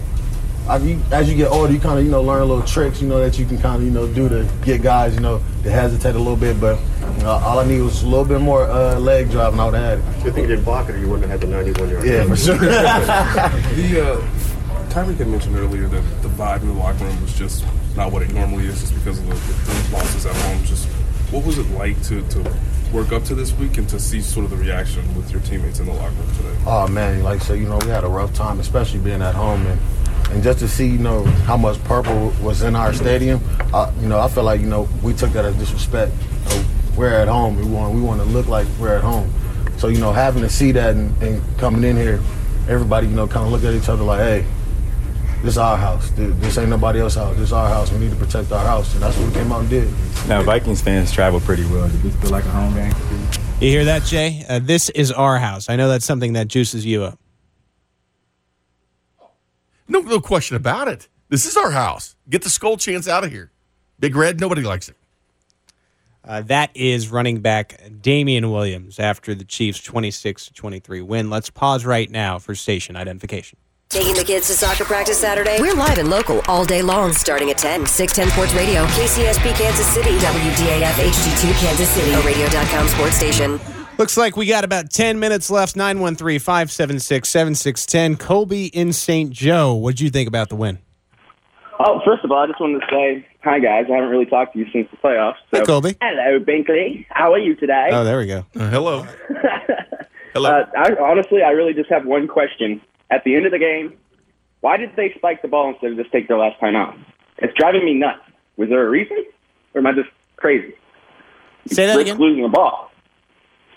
I, you, as you get older, you kind of you know learn little tricks. You know that you can kind of you know do to get guys you know to hesitate a little bit. But you know, all I need was a little bit more uh, leg drive, and I would have had it. Good thing you didn't block it, or you wouldn't have had the 91 yard. Yeah, for sure. the uh, Tyreek had mentioned earlier that the vibe in the locker room was just not what it normally is, just because of the, the losses at home. Just what was it like to, to work up to this week and to see sort of the reaction with your teammates in the locker room today? Oh man, like so, you know, we had a rough time, especially being at home, and and just to see, you know, how much purple was in our stadium. Uh, you know, I feel like you know we took that as disrespect. You know, we're at home. We want we want to look like we're at home. So you know, having to see that and, and coming in here, everybody you know kind of look at each other like, hey. This is our house. This this ain't nobody else's house. This is our house. We need to protect our house, and that's what we came out and did. Now, Vikings fans travel pretty well. Did this feel like a home game? You hear that, Jay? Uh, this is our house. I know that's something that juices you up. No, no question about it. This is our house. Get the skull chance out of here. Big Red, nobody likes it. Uh, that is running back Damien Williams after the Chiefs' 26 23 win. Let's pause right now for station identification. Taking the kids to soccer practice Saturday? We're live and local all day long, starting at 10. 610 Sports Radio, KCSP Kansas City, WDAF HD2 Kansas City, a radio.com sports station. Looks like we got about 10 minutes left. 913 576 7610. Colby in St. Joe. What'd you think about the win? Oh, first of all, I just wanted to say hi, guys. I haven't really talked to you since the playoffs. So. Hey, Colby. Hello, Binkley. How are you today? Oh, there we go. hello. *laughs* Hello. Uh, I, honestly, I really just have one question. At the end of the game, why did they spike the ball instead of just take their last time out? It's driving me nuts. Was there a reason, or am I just crazy? Say that Risk again. losing the ball.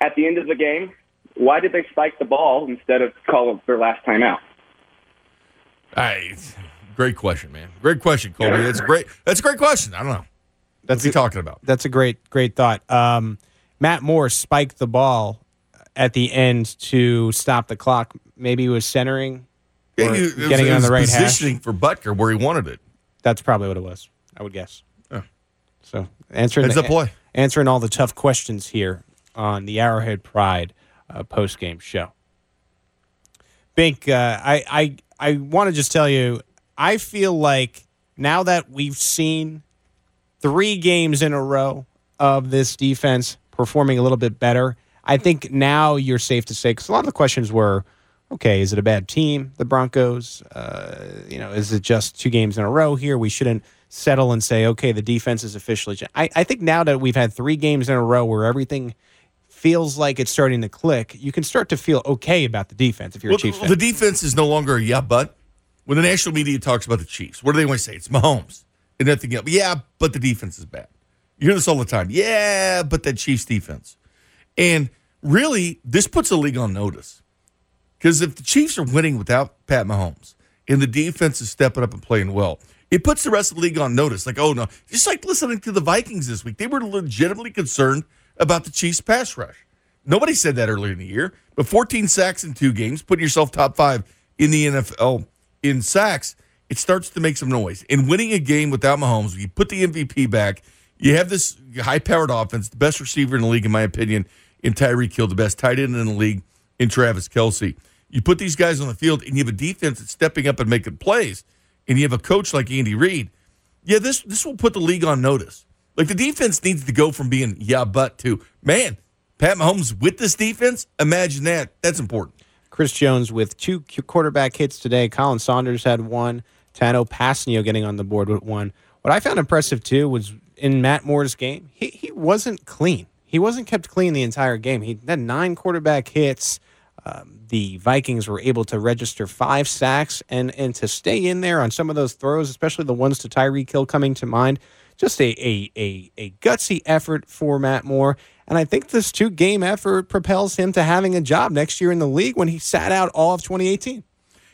At the end of the game, why did they spike the ball instead of call their last time out? Hey, great question, man. Great question, Colby. That's great. That's a great question. I don't know. That's What's he talking about? That's a great, great thought. Um, Matt Moore spiked the ball at the end to stop the clock. Maybe he was centering, Yeah, you- it was- getting it on the right hash. positioning for Butker where he wanted it. That's probably what it was. I would guess. Oh. So answering Heads the, play. answering all the tough questions here on the Arrowhead Pride uh, post game show. Bink, uh, I I I want to just tell you, I feel like now that we've seen three games in a row of this defense performing a little bit better, I think now you're safe to say because a lot of the questions were, okay, is it a bad team, the Broncos? Uh, you know, is it just two games in a row here? We shouldn't settle and say, okay, the defense is officially. cha-" I, I think now that we've had three games in a row where everything feels like it's starting to click, you can start to feel okay about the defense if you're Well, a Chiefs the defense is no longer a yeah, but when the national media talks about the Chiefs, what do they want to say? It's Mahomes and nothing else. Yeah, but the defense is bad. You hear this all the time. Yeah, but that Chiefs defense. And really, this puts the league on notice. Because if the Chiefs are winning without Pat Mahomes and the defense is stepping up and playing well, it puts the rest of the league on notice. Like, oh no, just like listening to the Vikings this week, they were legitimately concerned about the Chiefs pass rush. Nobody said that earlier in the year, but 14 sacks in two games, putting yourself top five in the NFL in sacks, it starts to make some noise. And winning a game without Mahomes, you put the MVP back, you have this high powered offense, the best receiver in the league, in my opinion, in Tyreek Hill, the best tight end in the league in Travis Kelce. You put these guys on the field, and you have a defense that's stepping up and making plays, and you have a coach like Andy Reid. Yeah, this this will put the league on notice. Like the defense needs to go from being yeah, but to man, Pat Mahomes with this defense. Imagine that. That's important. Chris Jones with two quarterback hits today. Khalen Saunders had one. Tanoh Kpassagnon getting on the board with one. What I found impressive too was in Matt Moore's game, he, he wasn't clean. He wasn't kept clean the entire game. He had nine quarterback hits. Um, the Vikings were able to register five sacks and and to stay in there on some of those throws, especially the ones to Tyreek Hill coming to mind. Just a a a, a gutsy effort for Matt Moore. And I think this two game effort propels him to having a job next year in the league when he sat out all of 2018.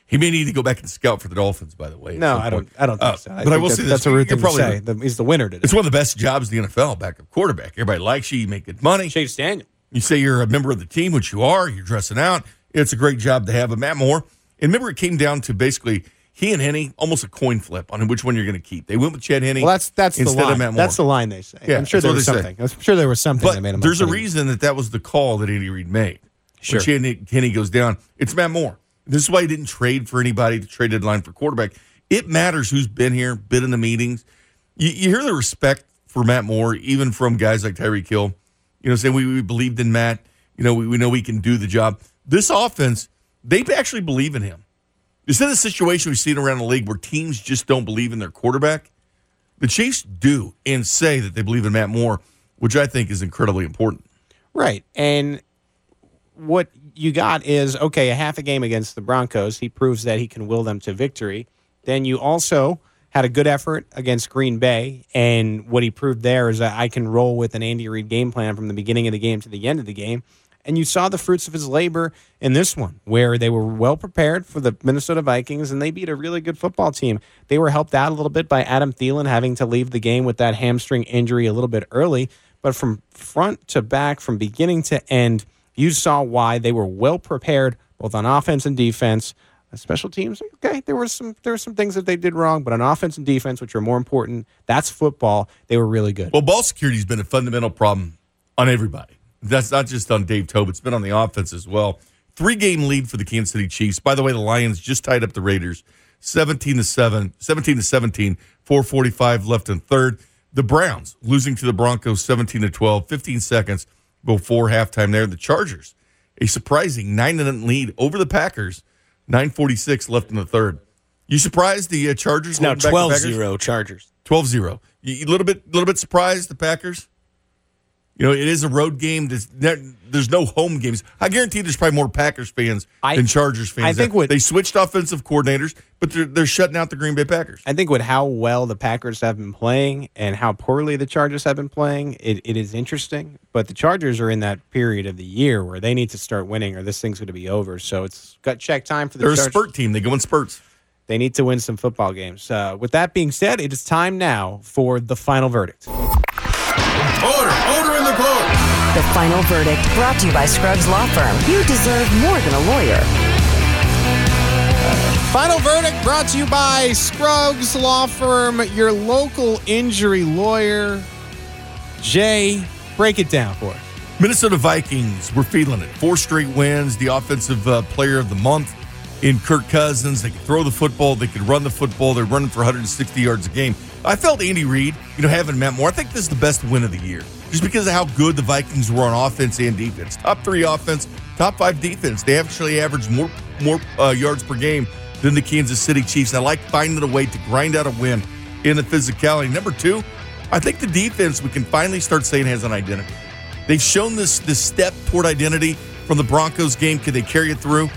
He may need to go back and scout for the Dolphins. By the way, No, I don't. point. I don't think Uh, so. I but I will that- say this: that's a rude thing to say. The- he's the winner today. It's one of the best jobs in the NFL, backup quarterback. Everybody likes you. You make good money. Chase Daniel. You say you're a member of the team, which you are. You're dressing out. It's a great job to have. But Matt Moore, and remember, it came down to basically he and Henne almost a coin flip on which one you're going to keep. They went with Chad Henne. Well, that's that's the instead line. of Matt Moore. That's the line they say. Yeah, I'm sure there was they say. something. I'm sure there was something that made But him. there's a reason that that was the call that Andy Reid made. Sure. When Henne, Henne goes down, it's Matt Moore. This is why he didn't trade for anybody to trade deadline for quarterback. It matters who's been here, been in the meetings. You, you hear the respect for Matt Moore, even from guys like Tyreek Hill. You know, saying we, we believed in Matt. You know, we, we know he can do the job. This offense, they actually believe in him. Instead of the situation we've seen around the league where teams just don't believe in their quarterback, the Chiefs do and say that they believe in Matt Moore, which I think is incredibly important. Right. And what you got is okay, a half a game against the Broncos. He proves that he can will them to victory. Then you also had a good effort against Green Bay. And what he proved there is that I can roll with an Andy Reid game plan from the beginning of the game to the end of the game. And you saw the fruits of his labor in this one, where they were well prepared for the Minnesota Vikings and they beat a really good football team. They were helped out a little bit by Adam Thielen having to leave the game with that hamstring injury a little bit early. But from front to back, from beginning to end, you saw why they were well prepared both on offense and defense. Special teams, okay, there were some there were some things that they did wrong, but on offense and defense, which are more important, that's football. They were really good. Well, ball security has been a fundamental problem on everybody. That's not just on Dave Toub. It's been on the offense as well. Three game lead for the Kansas City Chiefs. By the way, the Lions just tied up the Raiders 17 to 7, 17 to 17, 445 left in third. The Browns losing to the Broncos 17 to 12, 15 seconds before halftime there. The Chargers, a surprising 9 0 lead over the Packers, 946 left in the third. You surprised the uh, Chargers? Now holding back the 12 Packers? 0 Chargers. 12 0. A little bit, little bit surprised the Packers? You know, it is a road game. There's, there's no home games. I guarantee there's probably more Packers fans than Chargers fans. I think what- they switched offensive coordinators, but they're, they're shutting out the Green Bay Packers. I think with how well the Packers have been playing and how poorly the Chargers have been playing, it, it is interesting. But the Chargers are in that period of the year where they need to start winning or this thing's going to be over. So it's gut check time for the They're a spurt team. They go in spurts. They need to win some football games. Uh, with that being said, it is time now for the final verdict. Order, order in the court. The final verdict brought to you by Scruggs Law Firm. You deserve more than a lawyer. Final verdict brought to you by Scruggs Law Firm, your local injury lawyer. Jay, break it down for us. Minnesota Vikings, we're feeling it. Four straight wins, the offensive uh, player of the month in Kirk Cousins. They could throw the football, they could run the football. They're running for 160 yards a game. I felt Andy Reid, you know, having Matt Moore. I think this is the best win of the year just because of how good the Vikings were on offense and defense. Top three offense, top five defense. They actually averaged more more uh, yards per game than the Kansas City Chiefs. I like finding a way to grind out a win in the physicality. Number two, I think the defense we can finally start saying has an identity. They've shown this this step toward identity from the Broncos game. Can they carry it through?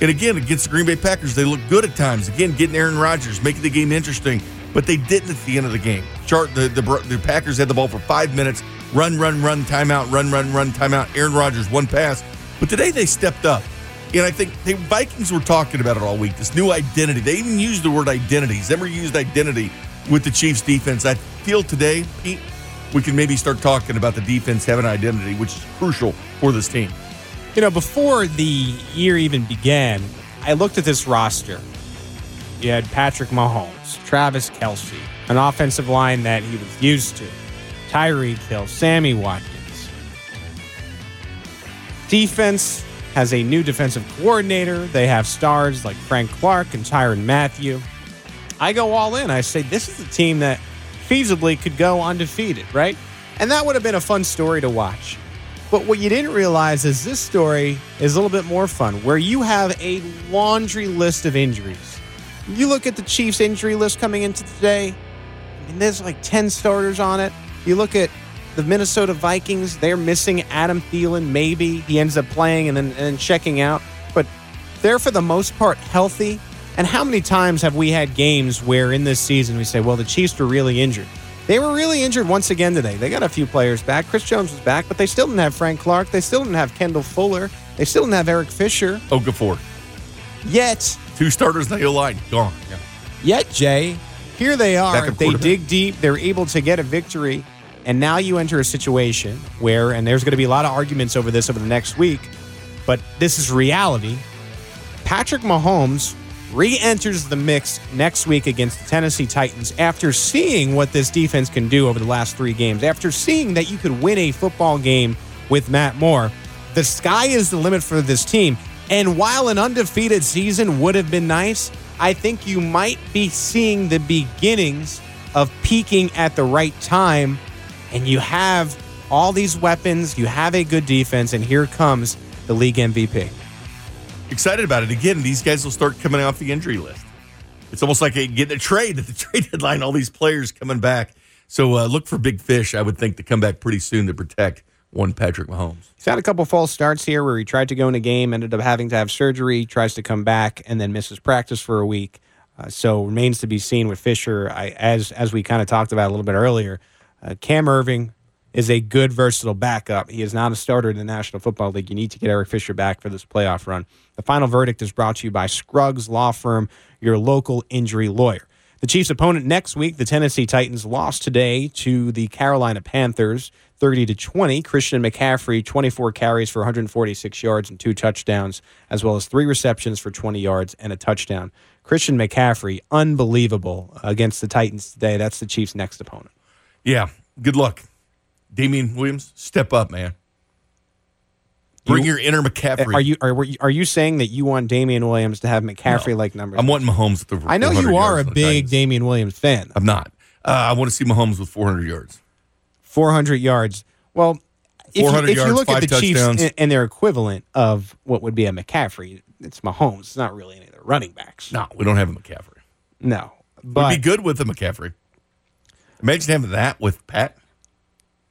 And again, against the Green Bay Packers, they look good at times. Again, getting Aaron Rodgers, making the game interesting, but they didn't at the end of the game. The, the the Packers had the ball for five minutes, run, run, run, timeout, run, run, run, timeout. Aaron Rodgers one pass, but today they stepped up. And I think the Vikings were talking about it all week. This new identity. They even used the word identities. Never used identity with the Chiefs defense. I feel today, Pete, we can maybe start talking about the defense having identity, which is crucial for this team. You know, before the year even began, I looked at this roster. You had Patrick Mahomes, Travis Kelce, an offensive line that he was used to, Tyreek Hill, Sammy Watkins. Defense has a new defensive coordinator. They have stars like Frank Clark and Tyrann Mathieu. I go all in. I say this is a team that feasibly could go undefeated, right? And that would have been a fun story to watch. But what you didn't realize is this story is a little bit more fun, where you have a laundry list of injuries. You look at the Chiefs' injury list coming into today, and there's like 10 starters on it. You look at the Minnesota Vikings, they're missing Adam Thielen, maybe. He ends up playing and then, and checking out. But they're, for the most part, healthy. And how many times have we had games where in this season we say, well, the Chiefs were really injured? They were really injured once again today. They got a few players back. Chris Jones was back, but they still didn't have Frank Clark. They still didn't have Kendall Fuller. They still didn't have Eric Fisher. Okafor. Yet, Two starters on the line, gone. Yeah. yet, Jay, here they are. They dig deep. They're able to get a victory. And now you enter a situation where, and there's going to be a lot of arguments over this over the next week, but this is reality. Patrick Mahomes re enters the mix next week against the Tennessee Titans after seeing what this defense can do over the last three games, after seeing that you could win a football game with Matt Moore. The sky is the limit for this team. And while an undefeated season would have been nice, I think you might be seeing the beginnings of peaking at the right time. And you have all these weapons, you have a good defense, and here comes the league MVP. Excited about it. Again, these guys will start coming off the injury list. It's almost like getting a trade at the *laughs* trade deadline, all these players coming back. So uh, look for big fish, I would think, to come back pretty soon to protect one Patrick Mahomes. He's had a couple false starts here where he tried to go in a game, ended up having to have surgery, tries to come back, and then misses practice for a week. Uh, so remains to be seen with Fisher. I, as as we kind of talked about a little bit earlier, uh, Cam Erving is a good versatile backup. He is not a starter in the National Football League. You need to get Eric Fisher back for this playoff run. The final verdict is brought to you by Scruggs Law Firm, your local injury lawyer. The Chiefs' opponent next week, the Tennessee Titans, lost today to the Carolina Panthers, 30 to 20. Christian McCaffrey, 24 carries for 146 yards and two touchdowns, as well as three receptions for 20 yards and a touchdown. Christian McCaffrey, unbelievable against the Titans today. That's the Chiefs' next opponent. Yeah, good luck. Damien Williams, step up, man. Bring You- your inner McCaffrey. Are you are, are you saying that you want Damien Williams to have McCaffrey like numbers? I'm wanting Mahomes with the I know you are a big Damien Williams fan. I'm not. Uh, I want to see Mahomes with 400 yards. 400 yards. Well, if you, 400 if you look at the Chiefs touchdowns. and, and their equivalent of what would be a McCaffrey, it's Mahomes. It's not really any of the running backs. No, we don't have a McCaffrey. No, but be good with a McCaffrey. Imagine having that with Pat.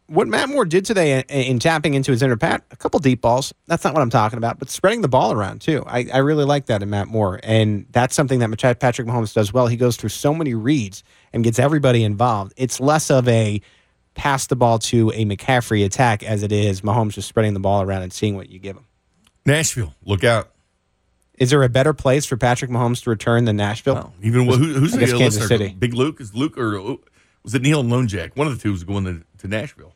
what Matt Moore did today in, in tapping into his inner pat, a couple deep balls. That's not what I'm talking about, but spreading the ball around too. I, I really like that in Matt Moore, and that's something that Patrick Mahomes does well. He goes through so many reads and gets everybody involved. It's less of a pass the ball to a McCaffrey attack as it is Mahomes just spreading the ball around and seeing what you give him. Nashville, look out. Is there a better place for Patrick Mahomes to return than Nashville? Even who, who's the Kansas listener? City. Big Luke is Luke or was it Neil and Lone Jack? One of the two was going to, to Nashville.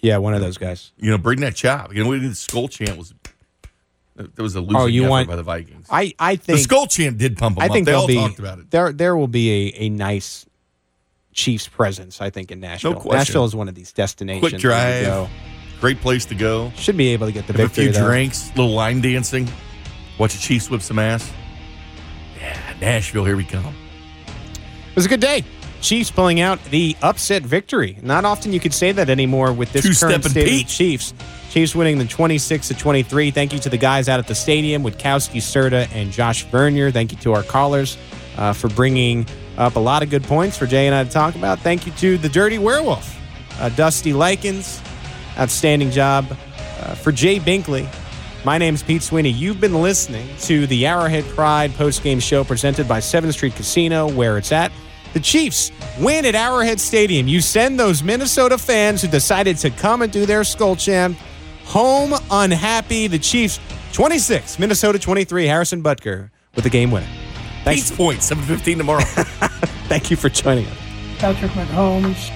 Yeah, one of those guys. You know, bring that chop. You know, we did the skull chant was there was a losing Oh, you effort want- by the Vikings. I I think the skull chant did pump them I up. think They all be talked about it. there there will be a, a nice Chiefs presence. I think in Nashville. No question. Nashville is one of these destinations. Quick drive, go. great place to go. Should be able to get the Have a few though. drinks, little line dancing, watch the Chiefs whip some ass. Yeah, Nashville, here we come. It was a good day. Chiefs pulling out the upset victory. Not often you could say that anymore with this current Two-stepping state of the Chiefs. Chiefs winning the 26 to 23. Thank you to the guys out at the stadium with Kowski, Serta, and Josh Vernier. Thank you to our callers uh, for bringing up a lot of good points for Jay and I to talk about. Thank you to the Dirty Werewolf, uh, Dusty Likens. Outstanding job uh, for Jay Binkley. My name's Pete Sweeney. You've been listening to the Arrowhead Pride postgame show presented by 7th Street Casino, where it's at. The Chiefs win at Arrowhead Stadium. You send those Minnesota fans who decided to come and do their skull champ home unhappy. The Chiefs 26, Minnesota 23. Harrison Butker with the game winner. Thanks. Pete's point, 7.15 tomorrow. *laughs* Thank you for joining us. Patrick Mahomes